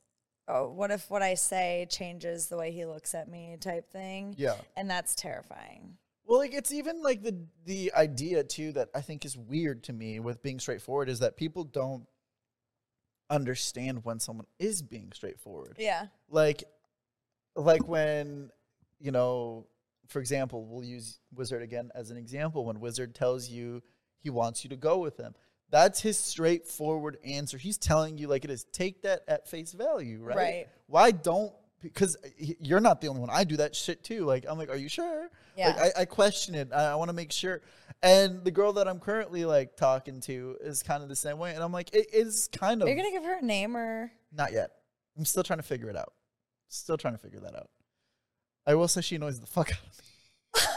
oh, what if what I say changes the way he looks at me, type thing, yeah and that's terrifying. Well, like it's even like the the idea too that I think is weird to me with being straightforward is that people don't understand when someone is being straightforward. Yeah, Like like when you know, for example, we'll use Wizard again as an example when Wizard tells you he wants you to go with him. That's his straightforward answer. He's telling you like it is. Take that at face value, right? Right. Why don't because uh, you're not the only one. I do that shit too. Like I'm like, are you sure? Yeah. Like I, I question it. I, I want to make sure. And the girl that I'm currently like talking to is kind of the same way. And I'm like, it is kind of You're gonna give her a name or? not yet. I'm still trying to figure it out. Still trying to figure that out. I will say she annoys the fuck [laughs] out of me.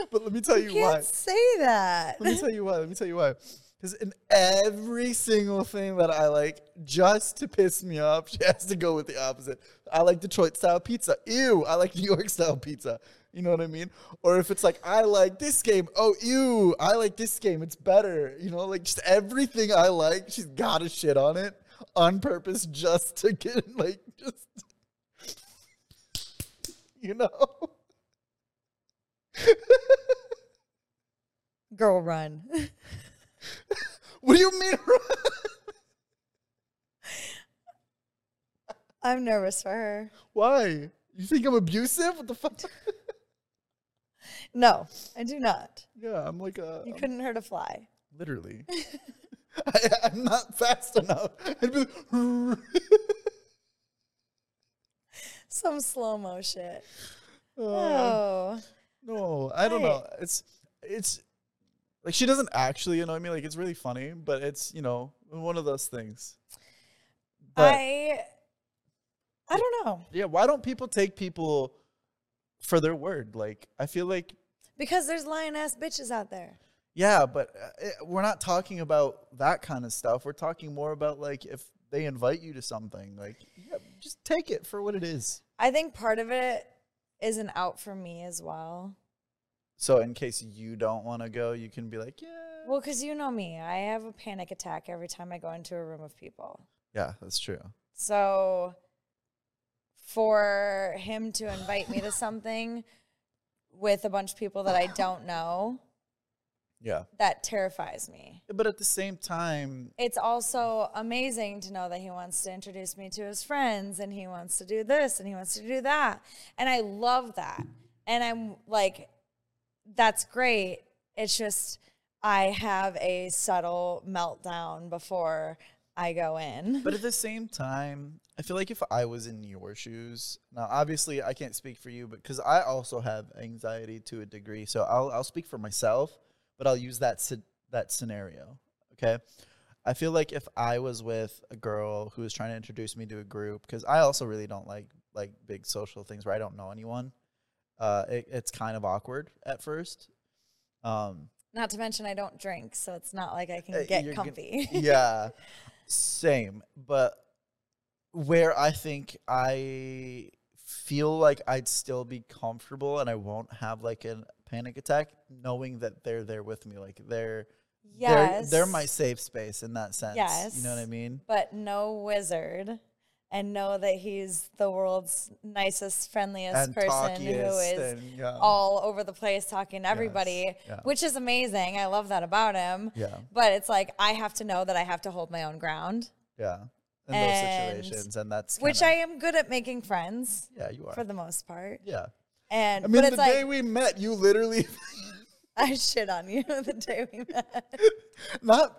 [laughs] but let me tell You you why. can't say that. Let me tell you why. Let me tell you why. Because in every single thing that I like, just to piss me off, she has to go with the opposite. I like Detroit style pizza. Ew. I like New York style pizza. You know what I mean? Or if it's like, I like this game. Oh, ew. I like this game. It's better. You know, like just everything I like, she's got to shit on it on purpose just to get, [laughs] like, just, you know? [laughs] Girl, run. [laughs] [laughs] What do you mean? I'm nervous for her. Why? You think I'm abusive? What the fuck? No, I do not. Yeah, I'm like a You I'm couldn't hurt a fly. literally. [laughs] I, I'm not fast enough. I'd be like, [laughs] Some slow mo shit. uh, Oh, no, I don't Right. know. It's it's like she doesn't actually annoy me. Like it's really funny, but it's you know one of those things. But I. I don't know yeah, why don't people take people for their word? Like I feel like because there's lying ass bitches out there. Yeah, but uh, it, we're not talking about that kind of stuff. We're talking more about like if they invite you to something, like yeah, just take it for what it is. I think part of it is an out for me as well. So in case you don't want to go, you can be like, yeah, Well, because you know me, I have a panic attack every time I go into a room of people. yeah, that's true. So for him to invite me to something with a bunch of people that I don't know, Yeah, that terrifies me. but at the same time, It's also amazing to know that he wants to introduce me to his friends and he wants to do this and he wants to do that. And I love that. And I'm like, that's great. It's just, I have a subtle meltdown before I go in. But at the same time, I feel like if I was in your shoes, now obviously I can't speak for you, but because I also have anxiety to a degree, so I'll I'll speak for myself, but I'll use that that scenario. Okay, I feel like if I was with a girl who was trying to introduce me to a group, because I also really don't like like big social things where I don't know anyone. Uh, it, it's kind of awkward at first. Um, Not to mention, I don't drink, so it's not like I can Uh, get comfy. [laughs] yeah, same. But where I think I feel like I'd still be comfortable and I won't have like a panic attack, knowing that they're there with me. Like they're yes. they're they're my safe space in that sense. Yes. you know what I mean? but no wizard and know that he's the world's nicest, friendliest And person who is and, yeah. all over the place talking to everybody, yeah. which is amazing. I love that about him. Yeah, But it's like I have to know that I have to hold my own ground, yeah. In And- those situations, and that's which kinda- I am good at making friends yeah you are for the most part. yeah. And I mean, but the it's like day we met, you literally [laughs] [laughs] I shit on you [laughs] the day we met. Not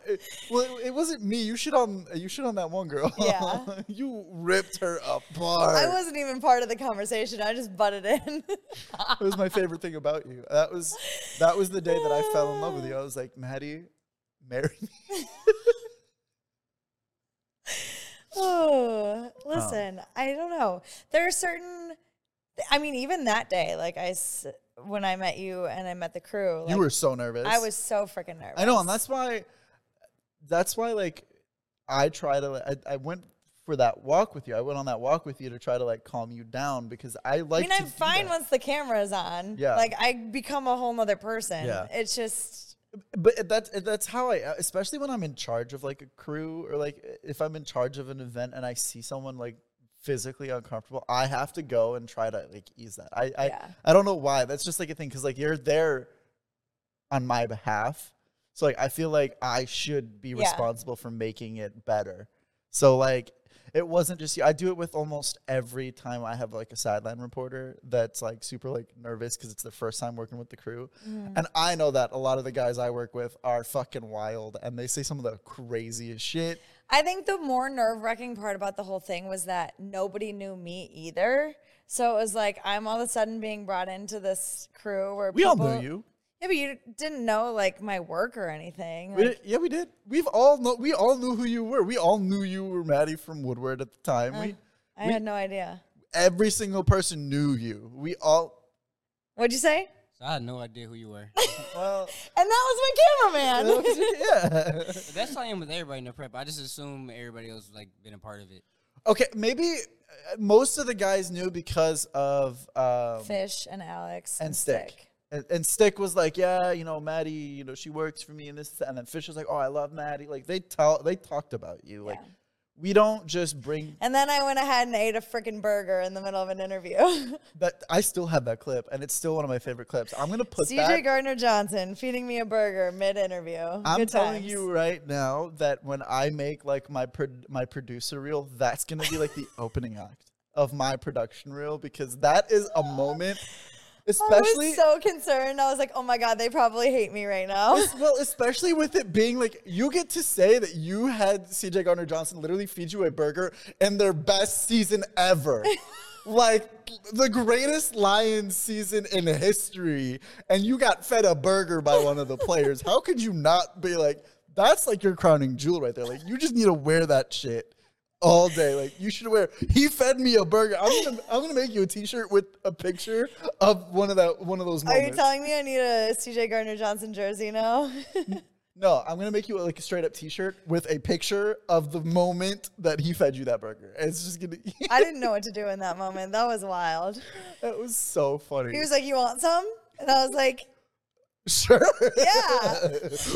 well. It wasn't me. You shit on you shit on that one girl. Yeah. [laughs] you ripped her apart. I wasn't even part of the conversation. I just butted in. It was my favorite thing about you. That was that was the day that I fell in love with you. I was like, Maddie, marry me. Oh, listen, I don't know. There are certain, I mean, even that day, like I, when I met you and I met the crew, like, you were so nervous. I was so freaking nervous. I know, and that's why. That's why, like, I try to. I, I went for that walk with you. I went on that walk with you to try to like calm you down because I like. I mean, I'm fine once the camera's on. Yeah. Like I become a whole nother person. Yeah. It's just, but that's that's how I especially when I'm in charge of like a crew or like if I'm in charge of an event and I see someone like physically uncomfortable, I have to go and try to like ease that. I I, Yeah. I don't know why. That's just like a thing cuz like you're there on my behalf. So like I feel like I should be Yeah. responsible for making it better. So like it wasn't just you. I do it with almost every time I have like a sideline reporter that's like super like nervous because it's the first time working with the crew. Mm. And I know that a lot of the guys I work with are fucking wild and they say some of the craziest shit. I think the more nerve wracking part about the whole thing was that nobody knew me either. So it was like I'm all of a sudden being brought into this crew where We all people, knew you. Yeah, but you didn't know like my work or anything. We Like, did, yeah, we did. We've all know, we all knew who you were. We all knew you were Maddie from Woodward at the time. we I had no idea. every single person knew you. We all What'd you say? So I had no idea who you were. [laughs] well And that was my cameraman. yeah. But that's how I am with everybody in the prep. I just assume everybody else like been a part of it. Okay, maybe uh, most of the guys knew because of um, Fish and Alex and Stick. And, and Stick was like, yeah, you know, Maddie, you know, she works for me and this, and then Fish was like, oh, I love Maddie. Like they tell, they talked about you. Like Yeah. We don't just bring And then I went ahead and ate a freaking burger in the middle of an interview. [laughs] that. I still have that clip, and it's still one of my favorite clips. I'm gonna put CJ that. Gardner Johnson feeding me a burger mid interview. I'm Good telling times. you right now that when I make like my pro- my producer reel, that's gonna be like the [laughs] opening act of my production reel because that is a moment, I especially was so concerned. I was like, oh my God, they probably hate me right now. Well, especially with it being like you get to say that you had CJ Gardner Johnson literally feed you a burger in their best season ever. [laughs] like the greatest Lions season in history, and you got fed a burger by one of the players. How could you not be like, that's like your crowning jewel right there? Like, you just need to wear that shit all day. Like, you should wear, he fed me a burger. I'm gonna, I'm gonna make you a t shirt with a picture of one of that, one of those Are you telling me I need a CJ Gardner Johnson jersey now? [laughs] No, I'm gonna make you like a straight up T-shirt with a picture of the moment that he fed you that burger. And it's just gonna. [laughs] I didn't know what to do in that moment. That was wild. that was so funny. He was like, "You want some?" And I was like, sure. Yeah.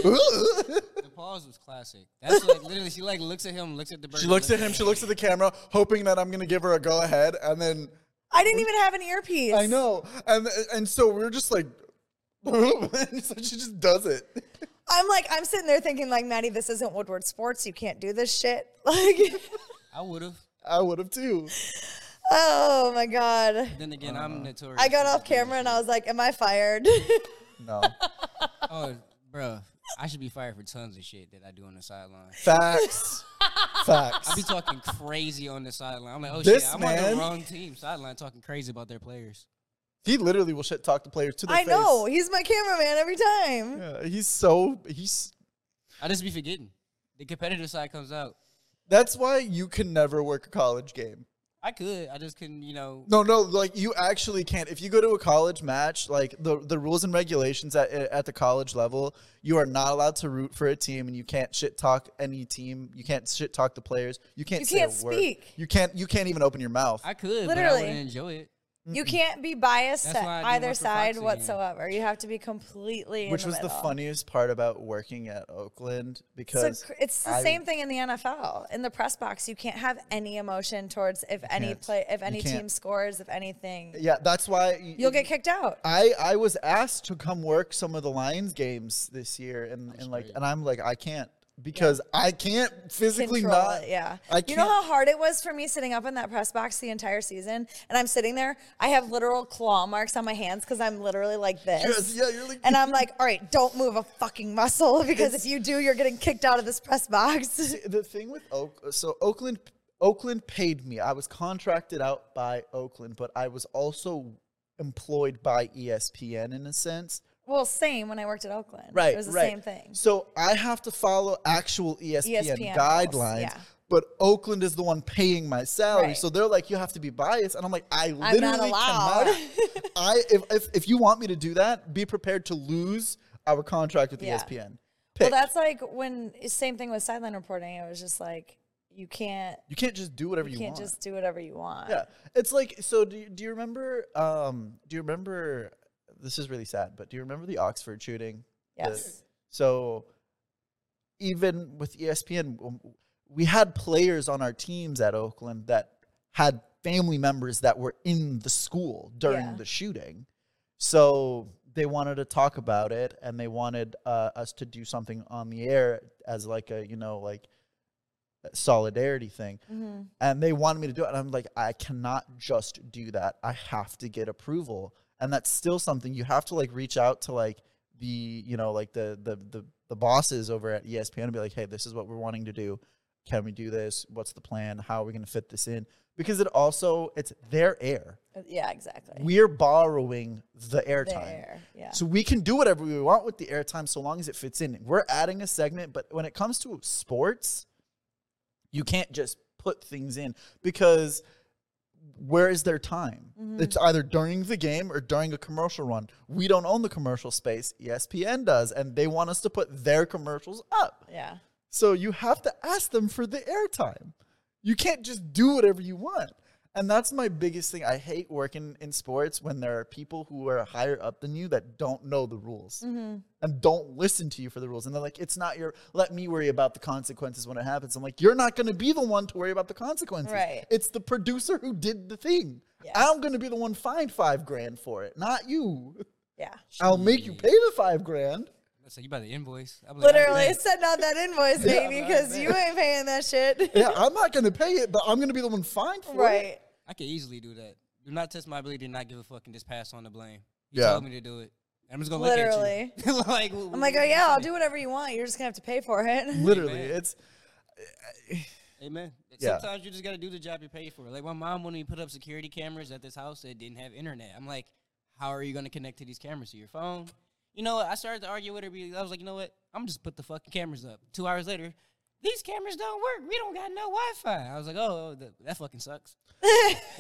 The pause was classic. That's like literally she like looks at him, looks at the burger. she looks at him. She looks at the camera, hoping that I'm gonna give her a go ahead, and then "I didn't even have an earpiece." I know, and and so we're just like, [laughs] and so she just does it. I'm like, I'm sitting there thinking, like, Maddie, this isn't Woodward Sports. You can't do this shit. [laughs] Like, I would have. I would have too. oh my god. Then again, I'm notorious. I got off camera and. I was like, "Am I fired?" [laughs] No [laughs] Oh, bro, I should be fired for tons of shit that I do on the sideline. facts. [laughs] Facts. I be talking crazy on the sideline. I'm like, oh This shit, I'm on man- the wrong team. Sideline talking crazy about their players. he literally will shit talk to players to their I face. know. He's my cameraman every time. Yeah, he's so he's. I just be forgetting. The competitive side comes out. That's why you can never work a college game. I could. I just couldn't, you know. No, no, like you actually can't. If you go to a college match, like the the rules and regulations at at the college level, you are not allowed to root for a team, and you can't shit talk any team. You can't shit talk the players. You can't. You say can't a word. speak. You can't. You can't even open your mouth. I could, but I Literally. wouldn't enjoy it. You can't be biased That's to why I do either work for side Fox again. whatsoever. You have to be completely. Which in was the middle. funniest part about working at Oakland because So cr- it's the I- same thing in the NFL. In the press box, you can't have any emotion towards if any can't. play, if You any team can't. scores, if anything. yeah, that's why y- You'll get kicked out. I I was asked to come work some of the Lions games this year, and, and like, great. and I'm like, I can't because I can't physically Control not. it, yeah. I you know how hard it was for me sitting up in that press box the entire season, and I'm sitting there. I have literal claw marks on my hands because I'm literally like this. Yes, yeah, you're like, And I'm like, all right, don't move a fucking muscle [laughs] because if you do, you're getting kicked out of this press box. [laughs] The thing with Oak, so Oakland, Oakland paid me. I was contracted out by Oakland, but I was also employed by ESPN in a sense. Well, same when I worked at Oakland. Right, It was the right. same thing. So I have to follow actual ESPN, ESPN guidelines. yeah. But Oakland is the one paying my salary, Right. so they're like, you have to be biased, and I'm like, I I'm literally not allowed. cannot. [laughs] I if, if if you want me to do that, be prepared to lose our contract with Yeah. ESPN. Well, that's like when same thing with sideline reporting. It was just like you can't you can't just do whatever you you, can't want. just do whatever you want. Yeah, it's like so. Do you, do you remember? Um, do you remember? This is really sad, but do you remember the Oxford shooting? The- Yes. so even with ESPN, we had players on our teams at Oakland that had family members that were in the school during Yeah. the shooting. So they wanted to talk about it, and they wanted uh, us to do something on the air as like a you know like a solidarity thing hmm and they wanted me to do it and i'm like i cannot just do that i have to get approval and that's still something you have to like reach out to like the you know like the the the, the bosses over at espn and be like hey this is what we're wanting to do can we do this what's the plan how are we going to fit this in because it also it's their air uh, Yeah, exactly. we're borrowing the airtime. Yeah. so we can do whatever we want with the airtime so long as it fits in. We're adding a segment, but when it comes to sports, you can't just put things in because where is their time? Mm-hmm. It's either during the game or during a commercial run. We don't own the commercial space. ESPN does, and they want us to put their commercials up. yeah. So you have to ask them for the airtime. You can't just do whatever you want. And that's my biggest thing. I hate working in sports when there are people who are higher up than you that don't know the rules Mm-hmm. and don't listen to you for the rules. And they're like, it's not your, let me worry about the consequences when it happens. I'm like, you're not going to be the one to worry about the consequences. Right. It's the producer who did the thing. Yeah. I'm going to be the one fined five grand for it, not you. Yeah. I'll make you pay the five grand. So you buy the invoice? I'm like, Literally, "Alright, send out that invoice, [laughs] Yeah. baby, because you ain't paying that shit. [laughs] Yeah, I'm not going to pay it, but I'm going to be the one fined for it. right. I could easily do that. Do not test my ability to not give a fuck and just pass on the blame. You Yeah. told me to do it. I'm just gonna Literally. look at you. [laughs] like, I'm like, oh yeah, I'll do whatever you want. You're just gonna have to pay for it. Literally, man. it's Amen. Yeah. Sometimes you just gotta do the job you pay for. Like my mom when we put up security cameras at this house that didn't have internet. I'm like, how are you gonna connect to these cameras to your phone? You know, what? I started to argue with her. because I was like, you know what? I'm just put the fucking cameras up. Two hours later, these cameras don't work. We don't got no Wi-Fi. I was like, oh, that, that fucking sucks. [laughs] [laughs]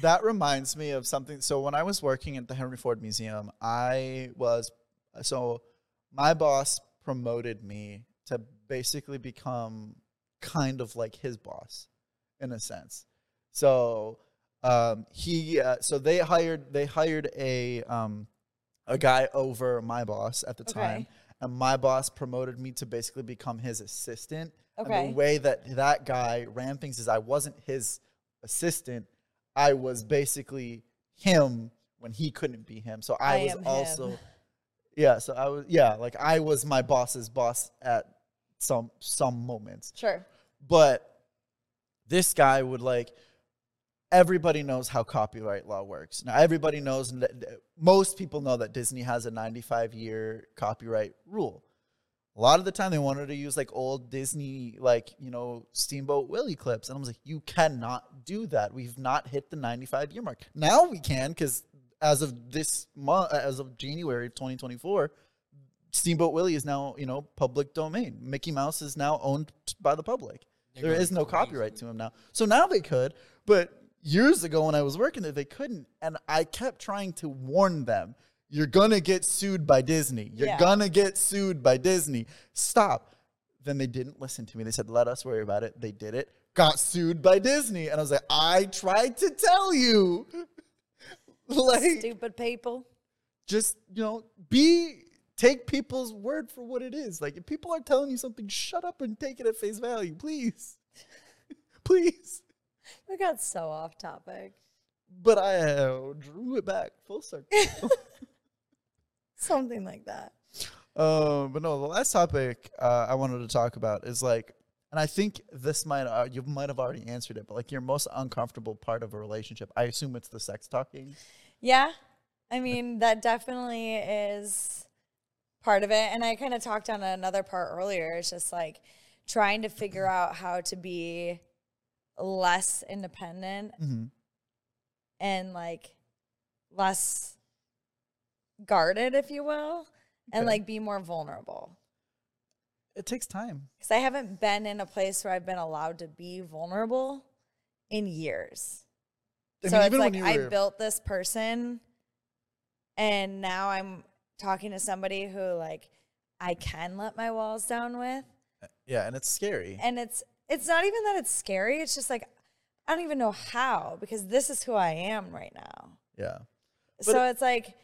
that reminds me of something. So when I was working at the Henry Ford Museum, I was so my boss promoted me to basically become kind of like his boss in a sense. So um, he uh, so they hired they hired a um, a guy over my boss at the Okay. time, and my boss promoted me to basically become his assistant. And Okay. the way that that guy ran things is I wasn't his assistant. I was basically him when he couldn't be him. So I, I was am him. also yeah. So I was yeah like I was my boss's boss at some some moments Sure. but this guy would like everybody knows how copyright law works. Now everybody knows most people know that disney has a 95 year copyright rule. A lot of the time they wanted to use like old disney like you know steamboat willie clips and i was like you cannot do that. We've not hit the 95 year mark. Now we can because as of this month as of january of 2024 steamboat willie is now you know public domain. Mickey mouse is now owned by the public. They're there no copyright to him now. So now they could, but years ago when I was working there, they couldn't. And I kept trying to warn them you're going to get sued by Disney. You're Yeah. going to get sued by Disney. Stop. Then they didn't listen to me. They said, let us worry about it. They did it, got sued by Disney. And I was like, I tried to tell you. [laughs] like, Stupid people. just, you know, be. Take people's word for what it is. Like, if people are telling you something, shut up and take it at face value, please. [laughs] please. [laughs] We got so off topic. But I uh, drew it back full circle. [laughs] Something like that. um, but no, the last topic uh, I wanted to talk about is like, and I think this might uh, you might have already answered it, but like your most uncomfortable part of a relationship. I assume it's the sex talking. Yeah. I mean, that definitely is part of it. And I kind of talked on another part earlier. It's just like trying to figure out how to be less independent Mm-hmm. and like less guarded, if you will, and like be more vulnerable. It takes time. Because I haven't been in a place where I've been allowed to be vulnerable in years. I so mean, it's like you I were- built this person and now I'm talking to somebody who like I can let my walls down with. Yeah, and it's scary. And it's it's not even that it's scary, it's just like I don't even know how because this is who I am right now. yeah. so it's like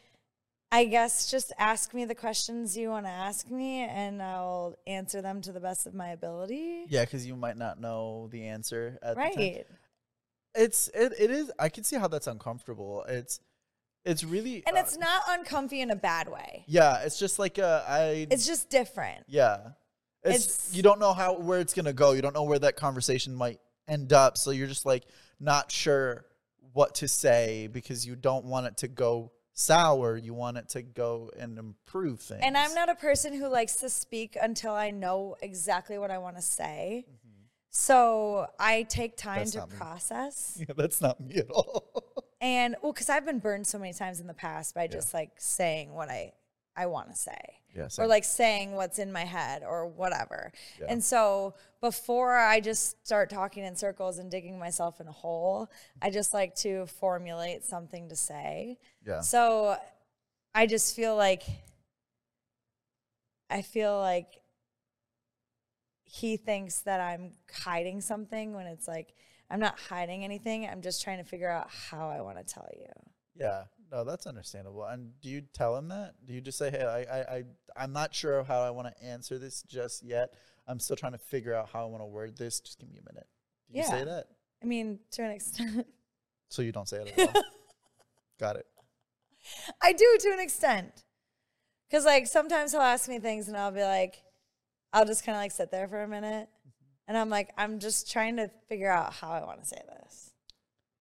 I guess just ask me the questions you want to ask me and I'll answer them to the best of my ability. Yeah, because you might not know the answer at the time. right. It's it, it is. I can see how that's uncomfortable. It's it's really And uh, it's not uncomfy in a bad way. yeah. It's just like uh, I It's just different. Yeah. It's, It's- you don't know how where it's gonna go. You don't know where that conversation might end up. So you're just like not sure what to say because you don't want it to go sour. You want it to go and improve things. And I'm not a person who likes to speak until I know exactly what I want to say. Mm-hmm. So I take time That's to me. process. [laughs] Yeah, that's not me at all. [laughs] And well, because I've been burned so many times in the past by just like saying what I I want to say. Yeah, Or like saying what's in my head or whatever. Yeah. And so before I just start talking in circles and digging myself in a hole, I just like to formulate something to say. yeah. So I just feel like I feel like he thinks that I'm hiding something when it's like I'm not hiding anything. I'm just trying to figure out how I want to tell you. Yeah, no, that's understandable. And do you tell him that? Do you just say, "Hey, I, I, I I'm not sure how I want to answer this just yet. I'm still trying to figure out how I want to word this. Just give me a minute." Do you say that? I mean, to an extent, So you don't say it at all. [laughs] Got it. I do to an extent. Cause like sometimes he'll ask me things and I'll be like, I'll just kind of like sit there for a minute, mm-hmm. and I'm like, I'm just trying to figure out how I want to say this.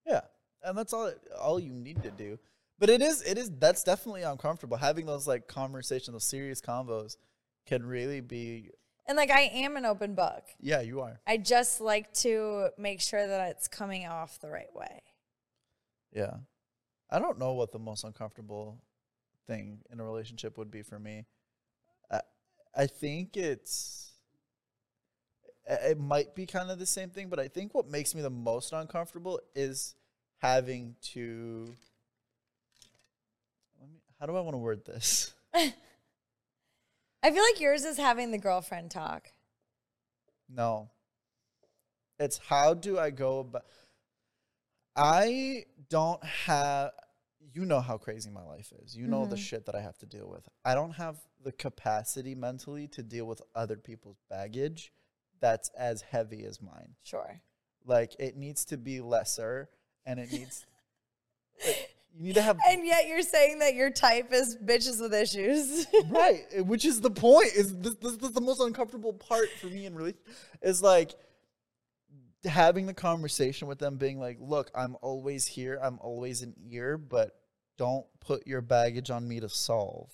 Yeah, and that's all. All you need to do. But it is. It is. That's definitely uncomfortable. Having those like conversations, those serious combos, can really be. And like I am an open book. Yeah, you are. I just like to make sure that it's coming off the right way. Yeah. I don't know what the most uncomfortable thing in a relationship would be for me. I, I think it's it might be kind of the same thing, but I think what makes me the most uncomfortable is having to how do I want to word this? [laughs] I feel like yours is having the girlfriend talk. No. It's how do I go about I don't have you know how crazy my life is. You know the Mhm. shit that I have to deal with. I don't have the capacity mentally to deal with other people's baggage that's as heavy as mine. Sure. Like it needs to be lesser and it needs [laughs] like, you need to have And yet you're saying that your type is bitches with issues. [laughs] right eh, which is the point is this, this, this is the most uncomfortable part for me and really is like having the conversation with them being like look i'm always here i'm always an ear but don't put your baggage on me to solve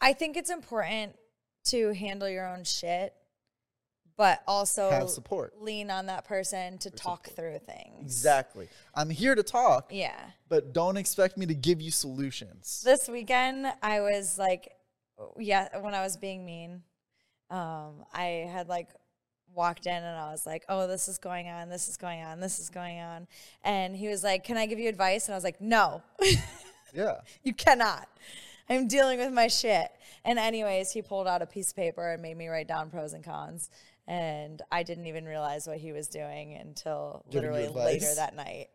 I think it's important to handle your own shit, but also have support lean on that person to talk support. through things. exactly i'm here to talk Yeah. but don't expect me to give you solutions This weekend, I was like, yeah, when I was being mean, um, I had like walked in and I was like, oh, this is going on, this is going on, this is going on. And he was like, can I give you advice? And I was like, no, [laughs] yeah you cannot. I'm dealing with my shit. And, anyways, he pulled out a piece of paper and made me write down pros and cons. And I didn't even realize what he was doing until Giving literally later that night.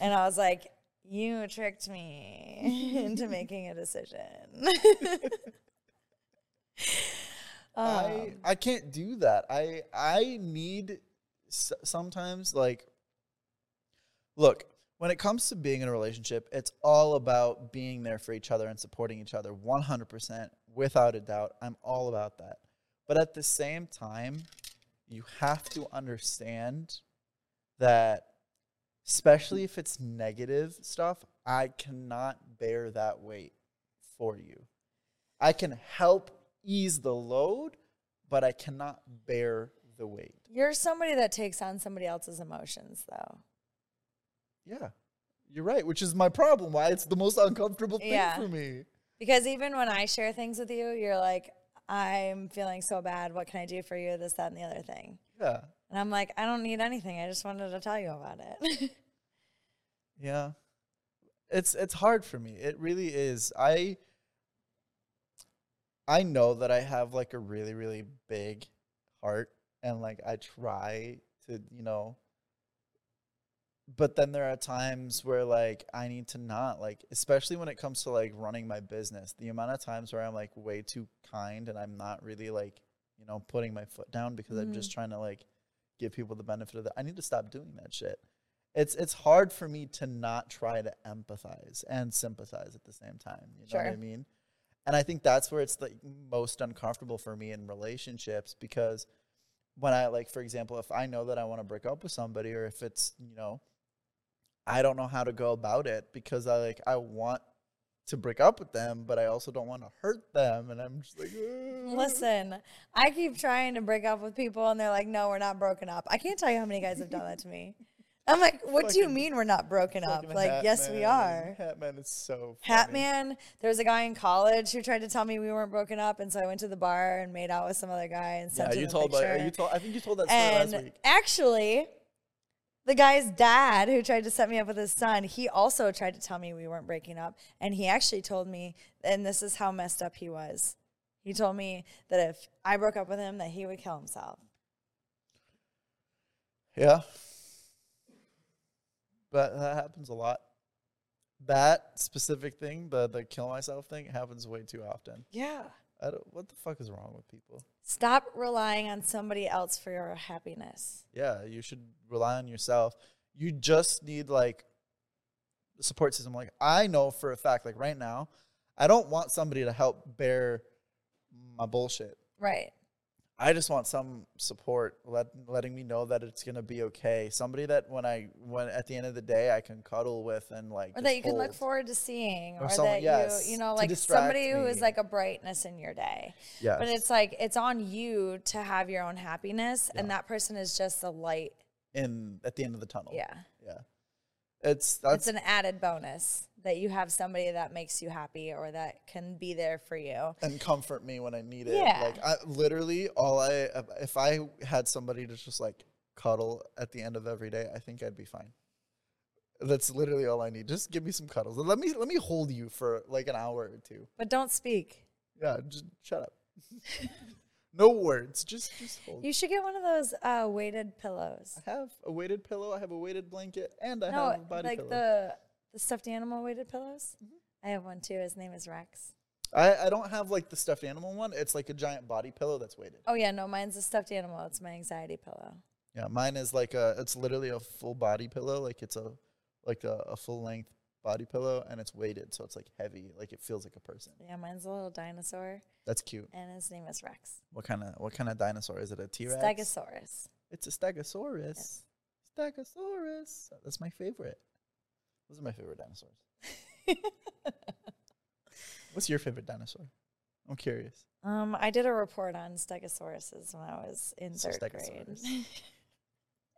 And I was like, you tricked me [laughs] into making a decision. [laughs] I Um, I can't do that. I I need s- sometimes like look, when it comes to being in a relationship, it's all about being there for each other and supporting each other 100% without a doubt. I'm all about that. But at the same time, you have to understand that especially if it's negative stuff, I cannot bear that weight for you. I can help ease the load, but I cannot bear the weight. You're somebody that takes on somebody else's emotions, though. Yeah. You're right, which is my problem. Why it's the most uncomfortable thing Yeah. for me. Because even when I share things with you, you're like, I'm feeling so bad. What can I do for you? This, that, and the other thing. Yeah. And I'm like, I don't need anything. I just wanted to tell you about it. [laughs] Yeah. It's it's hard for me. It really is. I I know that I have like a really really big heart and like I try to, you know, but then there are times where like I need to not like especially when it comes to like running my business. The amount of times where I'm like way too kind and I'm not really like, you know, putting my foot down because I'm just mm-hmm. trying to like give people the benefit of that. I need to stop doing that shit. It's it's hard for me to not try to empathize and sympathize at the same time. You know what I mean? And I think that's where it's like most uncomfortable for me in relationships because when I like, for example, if I know that I want to break up with somebody or if it's, you know, I don't know how to go about it because I like I want to break up with them, but I also don't want to hurt them and I'm just like "Ugh." Listen, I keep trying to break up with people, and they're like, "No, we're not broken up." I can't tell you how many guys have done that to me. I'm like, "What do you mean we're not broken up?" Like, yes, we are. Hat Man is so funny. Man, there was a guy in college who tried to tell me we weren't broken up, and so I went to the bar and made out with some other guy and Yeah, sent you a told like, picture. you told I think you told that story last week. actually, the guy's dad who tried to set me up with his son, he also tried to tell me we weren't breaking up, and he actually told me, and this is how messed up he was. He told me that if I broke up with him, that he would kill himself. Yeah. But that happens a lot. That specific thing, the the kill myself thing, happens way too often. Yeah. I don't, what the fuck is wrong with people? Stop relying on somebody else for your happiness. Yeah, you should rely on yourself. You just need like the support system. Like I know for a fact, like right now, I don't want somebody to help bear my bullshit. Right. I just want some support, let, letting me know that it's gonna be okay. Somebody that when I when at the end of the day I can cuddle with and like Or that you can look forward to seeing. Or Or, someone- that yes, you, you know, like somebody who is me. like a brightness in your day. Yes. But it's like, it's on you to have your own happiness, and that person is just a light. in at the end of the tunnel. Yeah. yeah. It's that's it's an added bonus that you have somebody that makes you happy or that can be there for you. and comfort me when I need it. Yeah. Like I literally all I if I had somebody to just like cuddle at the end of every day, I think I'd be fine. That's literally all I need. Just give me some cuddles. Let me let me hold you for like an hour or two. But don't speak. Yeah, just shut up. [laughs] no words. Just just hold. You should get one of those uh, weighted pillows. I have a weighted pillow. I have a weighted blanket, and I no, have a body like pillow. the the stuffed animal weighted pillows. Mm-hmm. I have one too. His name is Rex. I, I don't have like the stuffed animal one. It's like a giant body pillow that's weighted. Oh yeah, no, mine's a stuffed animal. It's my anxiety pillow. Yeah, mine is like a. It's literally a full body pillow. Like it's a like a, a full length body pillow, and it's weighted, so it's like heavy. Like it feels like a person. Yeah, mine's a little dinosaur, That's cute. and his name is Rex. What kind of what kind of dinosaur is it? A T Rex? Stegosaurus. It's a Stegosaurus. Yes. Stegosaurus. That's my favorite. Those are my favorite dinosaurs. [laughs] What's your favorite dinosaur? I'm curious. Um, I did a report on Stegosauruses when I was in So third grade. Stegosaurus.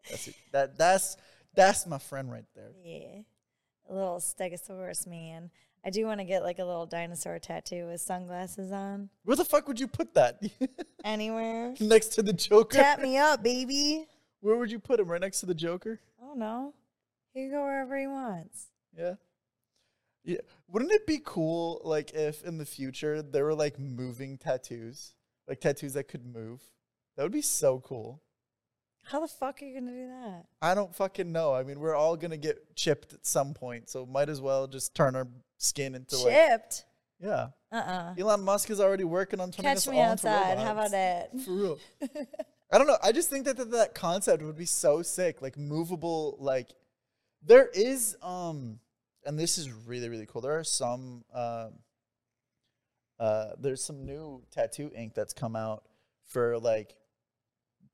[laughs] That's it. that. That's that's my friend right there. yeah, a little Stegosaurus man. I do want to get like a little dinosaur tattoo with sunglasses on. Where the fuck would you put that? [laughs] Anywhere. next to the Joker. Tap me up, baby. Where would you put him? Right next to the Joker? I don't know. He can go wherever he wants. Yeah. Yeah. Wouldn't it be cool, like, if in the future there were like moving tattoos, like tattoos that could move? That would be so cool. How the fuck are you gonna do that? I don't fucking know. I mean, we're all gonna get chipped at some point, so might as well just turn our skin into like Chipped. yeah. Uh uh Elon Musk is already working on turning Catch us me all into outside. How robots. about that? For real. [laughs] I don't know. I just think that, that that concept would be so sick. Like movable, like there is um and this is really, really cool. There are some um uh there's some new tattoo ink that's come out for like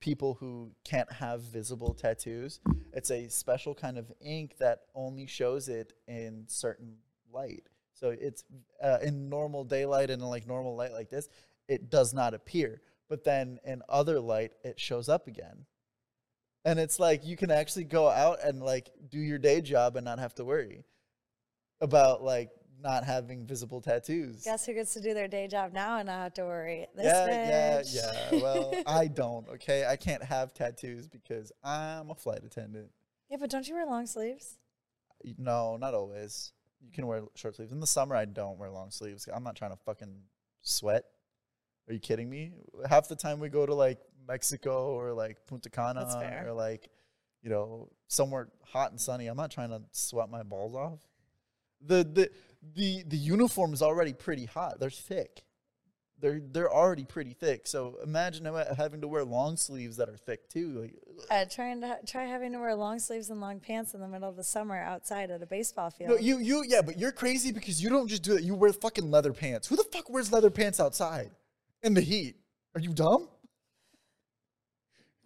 people who can't have visible tattoos. It's a special kind of ink that only shows it in certain light. So it's uh, in normal daylight and in like normal light like this, it does not appear. But then in other light, it shows up again. And it's like you can actually go out and like do your day job and not have to worry about like not having visible tattoos. Guess who gets to do their day job now and not have to worry? This yeah, yeah, bitch. yeah. Well, [laughs] I don't. Okay, I can't have tattoos because I'm a flight attendant. Yeah, but don't you wear long sleeves? No, not always. You can wear short sleeves. In the summer, I don't wear long sleeves. I'm not trying to fucking sweat. Are you kidding me? Half the time we go to like Mexico or like Punta Cana or like, you know, somewhere hot and sunny. I'm not trying to sweat my balls off. The the the the uniform is already pretty hot. They're thick. They're they're already pretty thick. So imagine having to wear long sleeves that are thick too. Like, Uh, trying to try having to wear long sleeves and long pants in the middle of the summer outside at a baseball field. No, you you yeah, but you're crazy because you don't just do that. You wear fucking leather pants. Who the fuck wears leather pants outside in the heat? Are you dumb?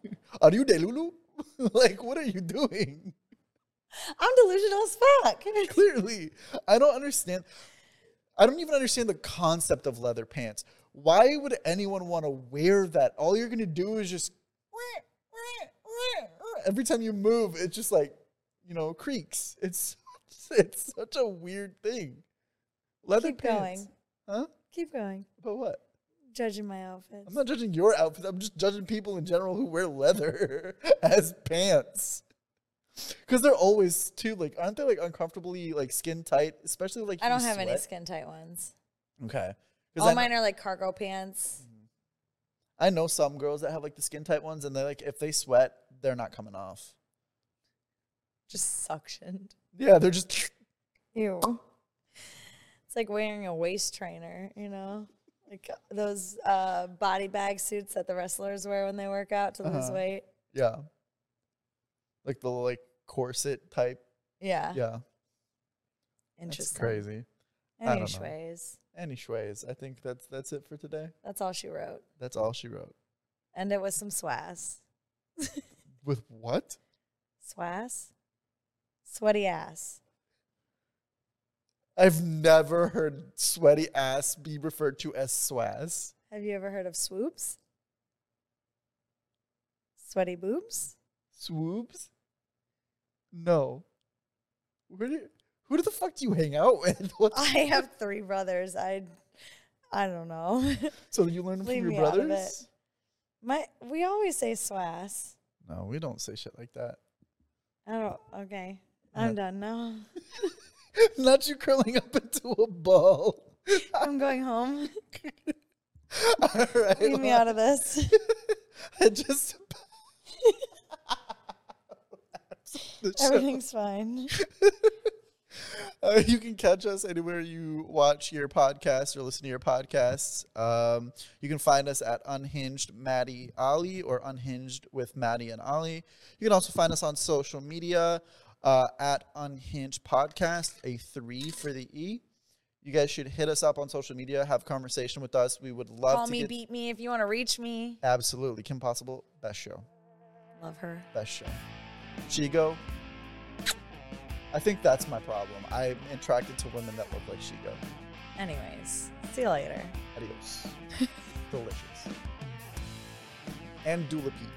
[laughs] Are you delulu? [laughs] like what are you doing? I'm delusional as fuck. [laughs] Clearly, I don't understand. I don't even understand the concept of leather pants. Why would anyone want to wear that? All you're gonna do is just every time you move, it just like you know creaks. It's [laughs] it's such a weird thing. Leather Keep pants, going. huh? Keep going. But what? Judging my outfit. I'm not judging your outfit. I'm just judging people in general who wear leather [laughs] as pants. Because they're always too like, aren't they like uncomfortably like skin tight, especially like I don't have any skin tight ones. Okay. 'Cause All I, mine are like cargo pants. I know some girls that have like the skin tight ones, and they like if they sweat, they're not coming off. Just suctioned. Yeah, they're just. [laughs] Ew. It's like wearing a waist trainer, you know? Like uh, those uh, body bag suits that the wrestlers wear when they work out to lose Uh-huh. weight. Yeah. Like the like corset type. Yeah. Yeah. That's Interesting. crazy. Don't know. Anyways, Anyways, I think that's that's it for today. that's all she wrote. That's all she wrote. And it was some swass. [laughs] With what? Swass? Sweaty ass. I've never heard sweaty ass be referred to as swaz. Have you ever heard of swoops? Sweaty boobs? Swoops? No. Where do who the fuck do you hang out with? [laughs] What's, I have three brothers. I I don't know. [laughs] so you learn from your me out of brothers? My we always say swass. No, we don't say shit like that. I don't okay. I'm done now. [laughs] Not you curling up into a ball. I'm going home. All right. Leave me out of this. I just. [laughs] The show. Everything's fine. [laughs] Uh, you can catch us anywhere you watch your podcasts or listen to your podcasts. Um, you can find us at Unhinged Maddie Ali or Unhinged with Maddie and Ali. You can also find us on social media uh, at Unhinged Podcast, a three for the E. You guys should hit us up on social media, have conversation with us. We would love to Call to me, get beat me if you want to reach me. absolutely Kim Possible best show, Love her. best show. Shego. I think that's my problem. I'm attracted to women that look like Shego. Anyways, see you later. Adios. [laughs] Delicious. And Dula Pete.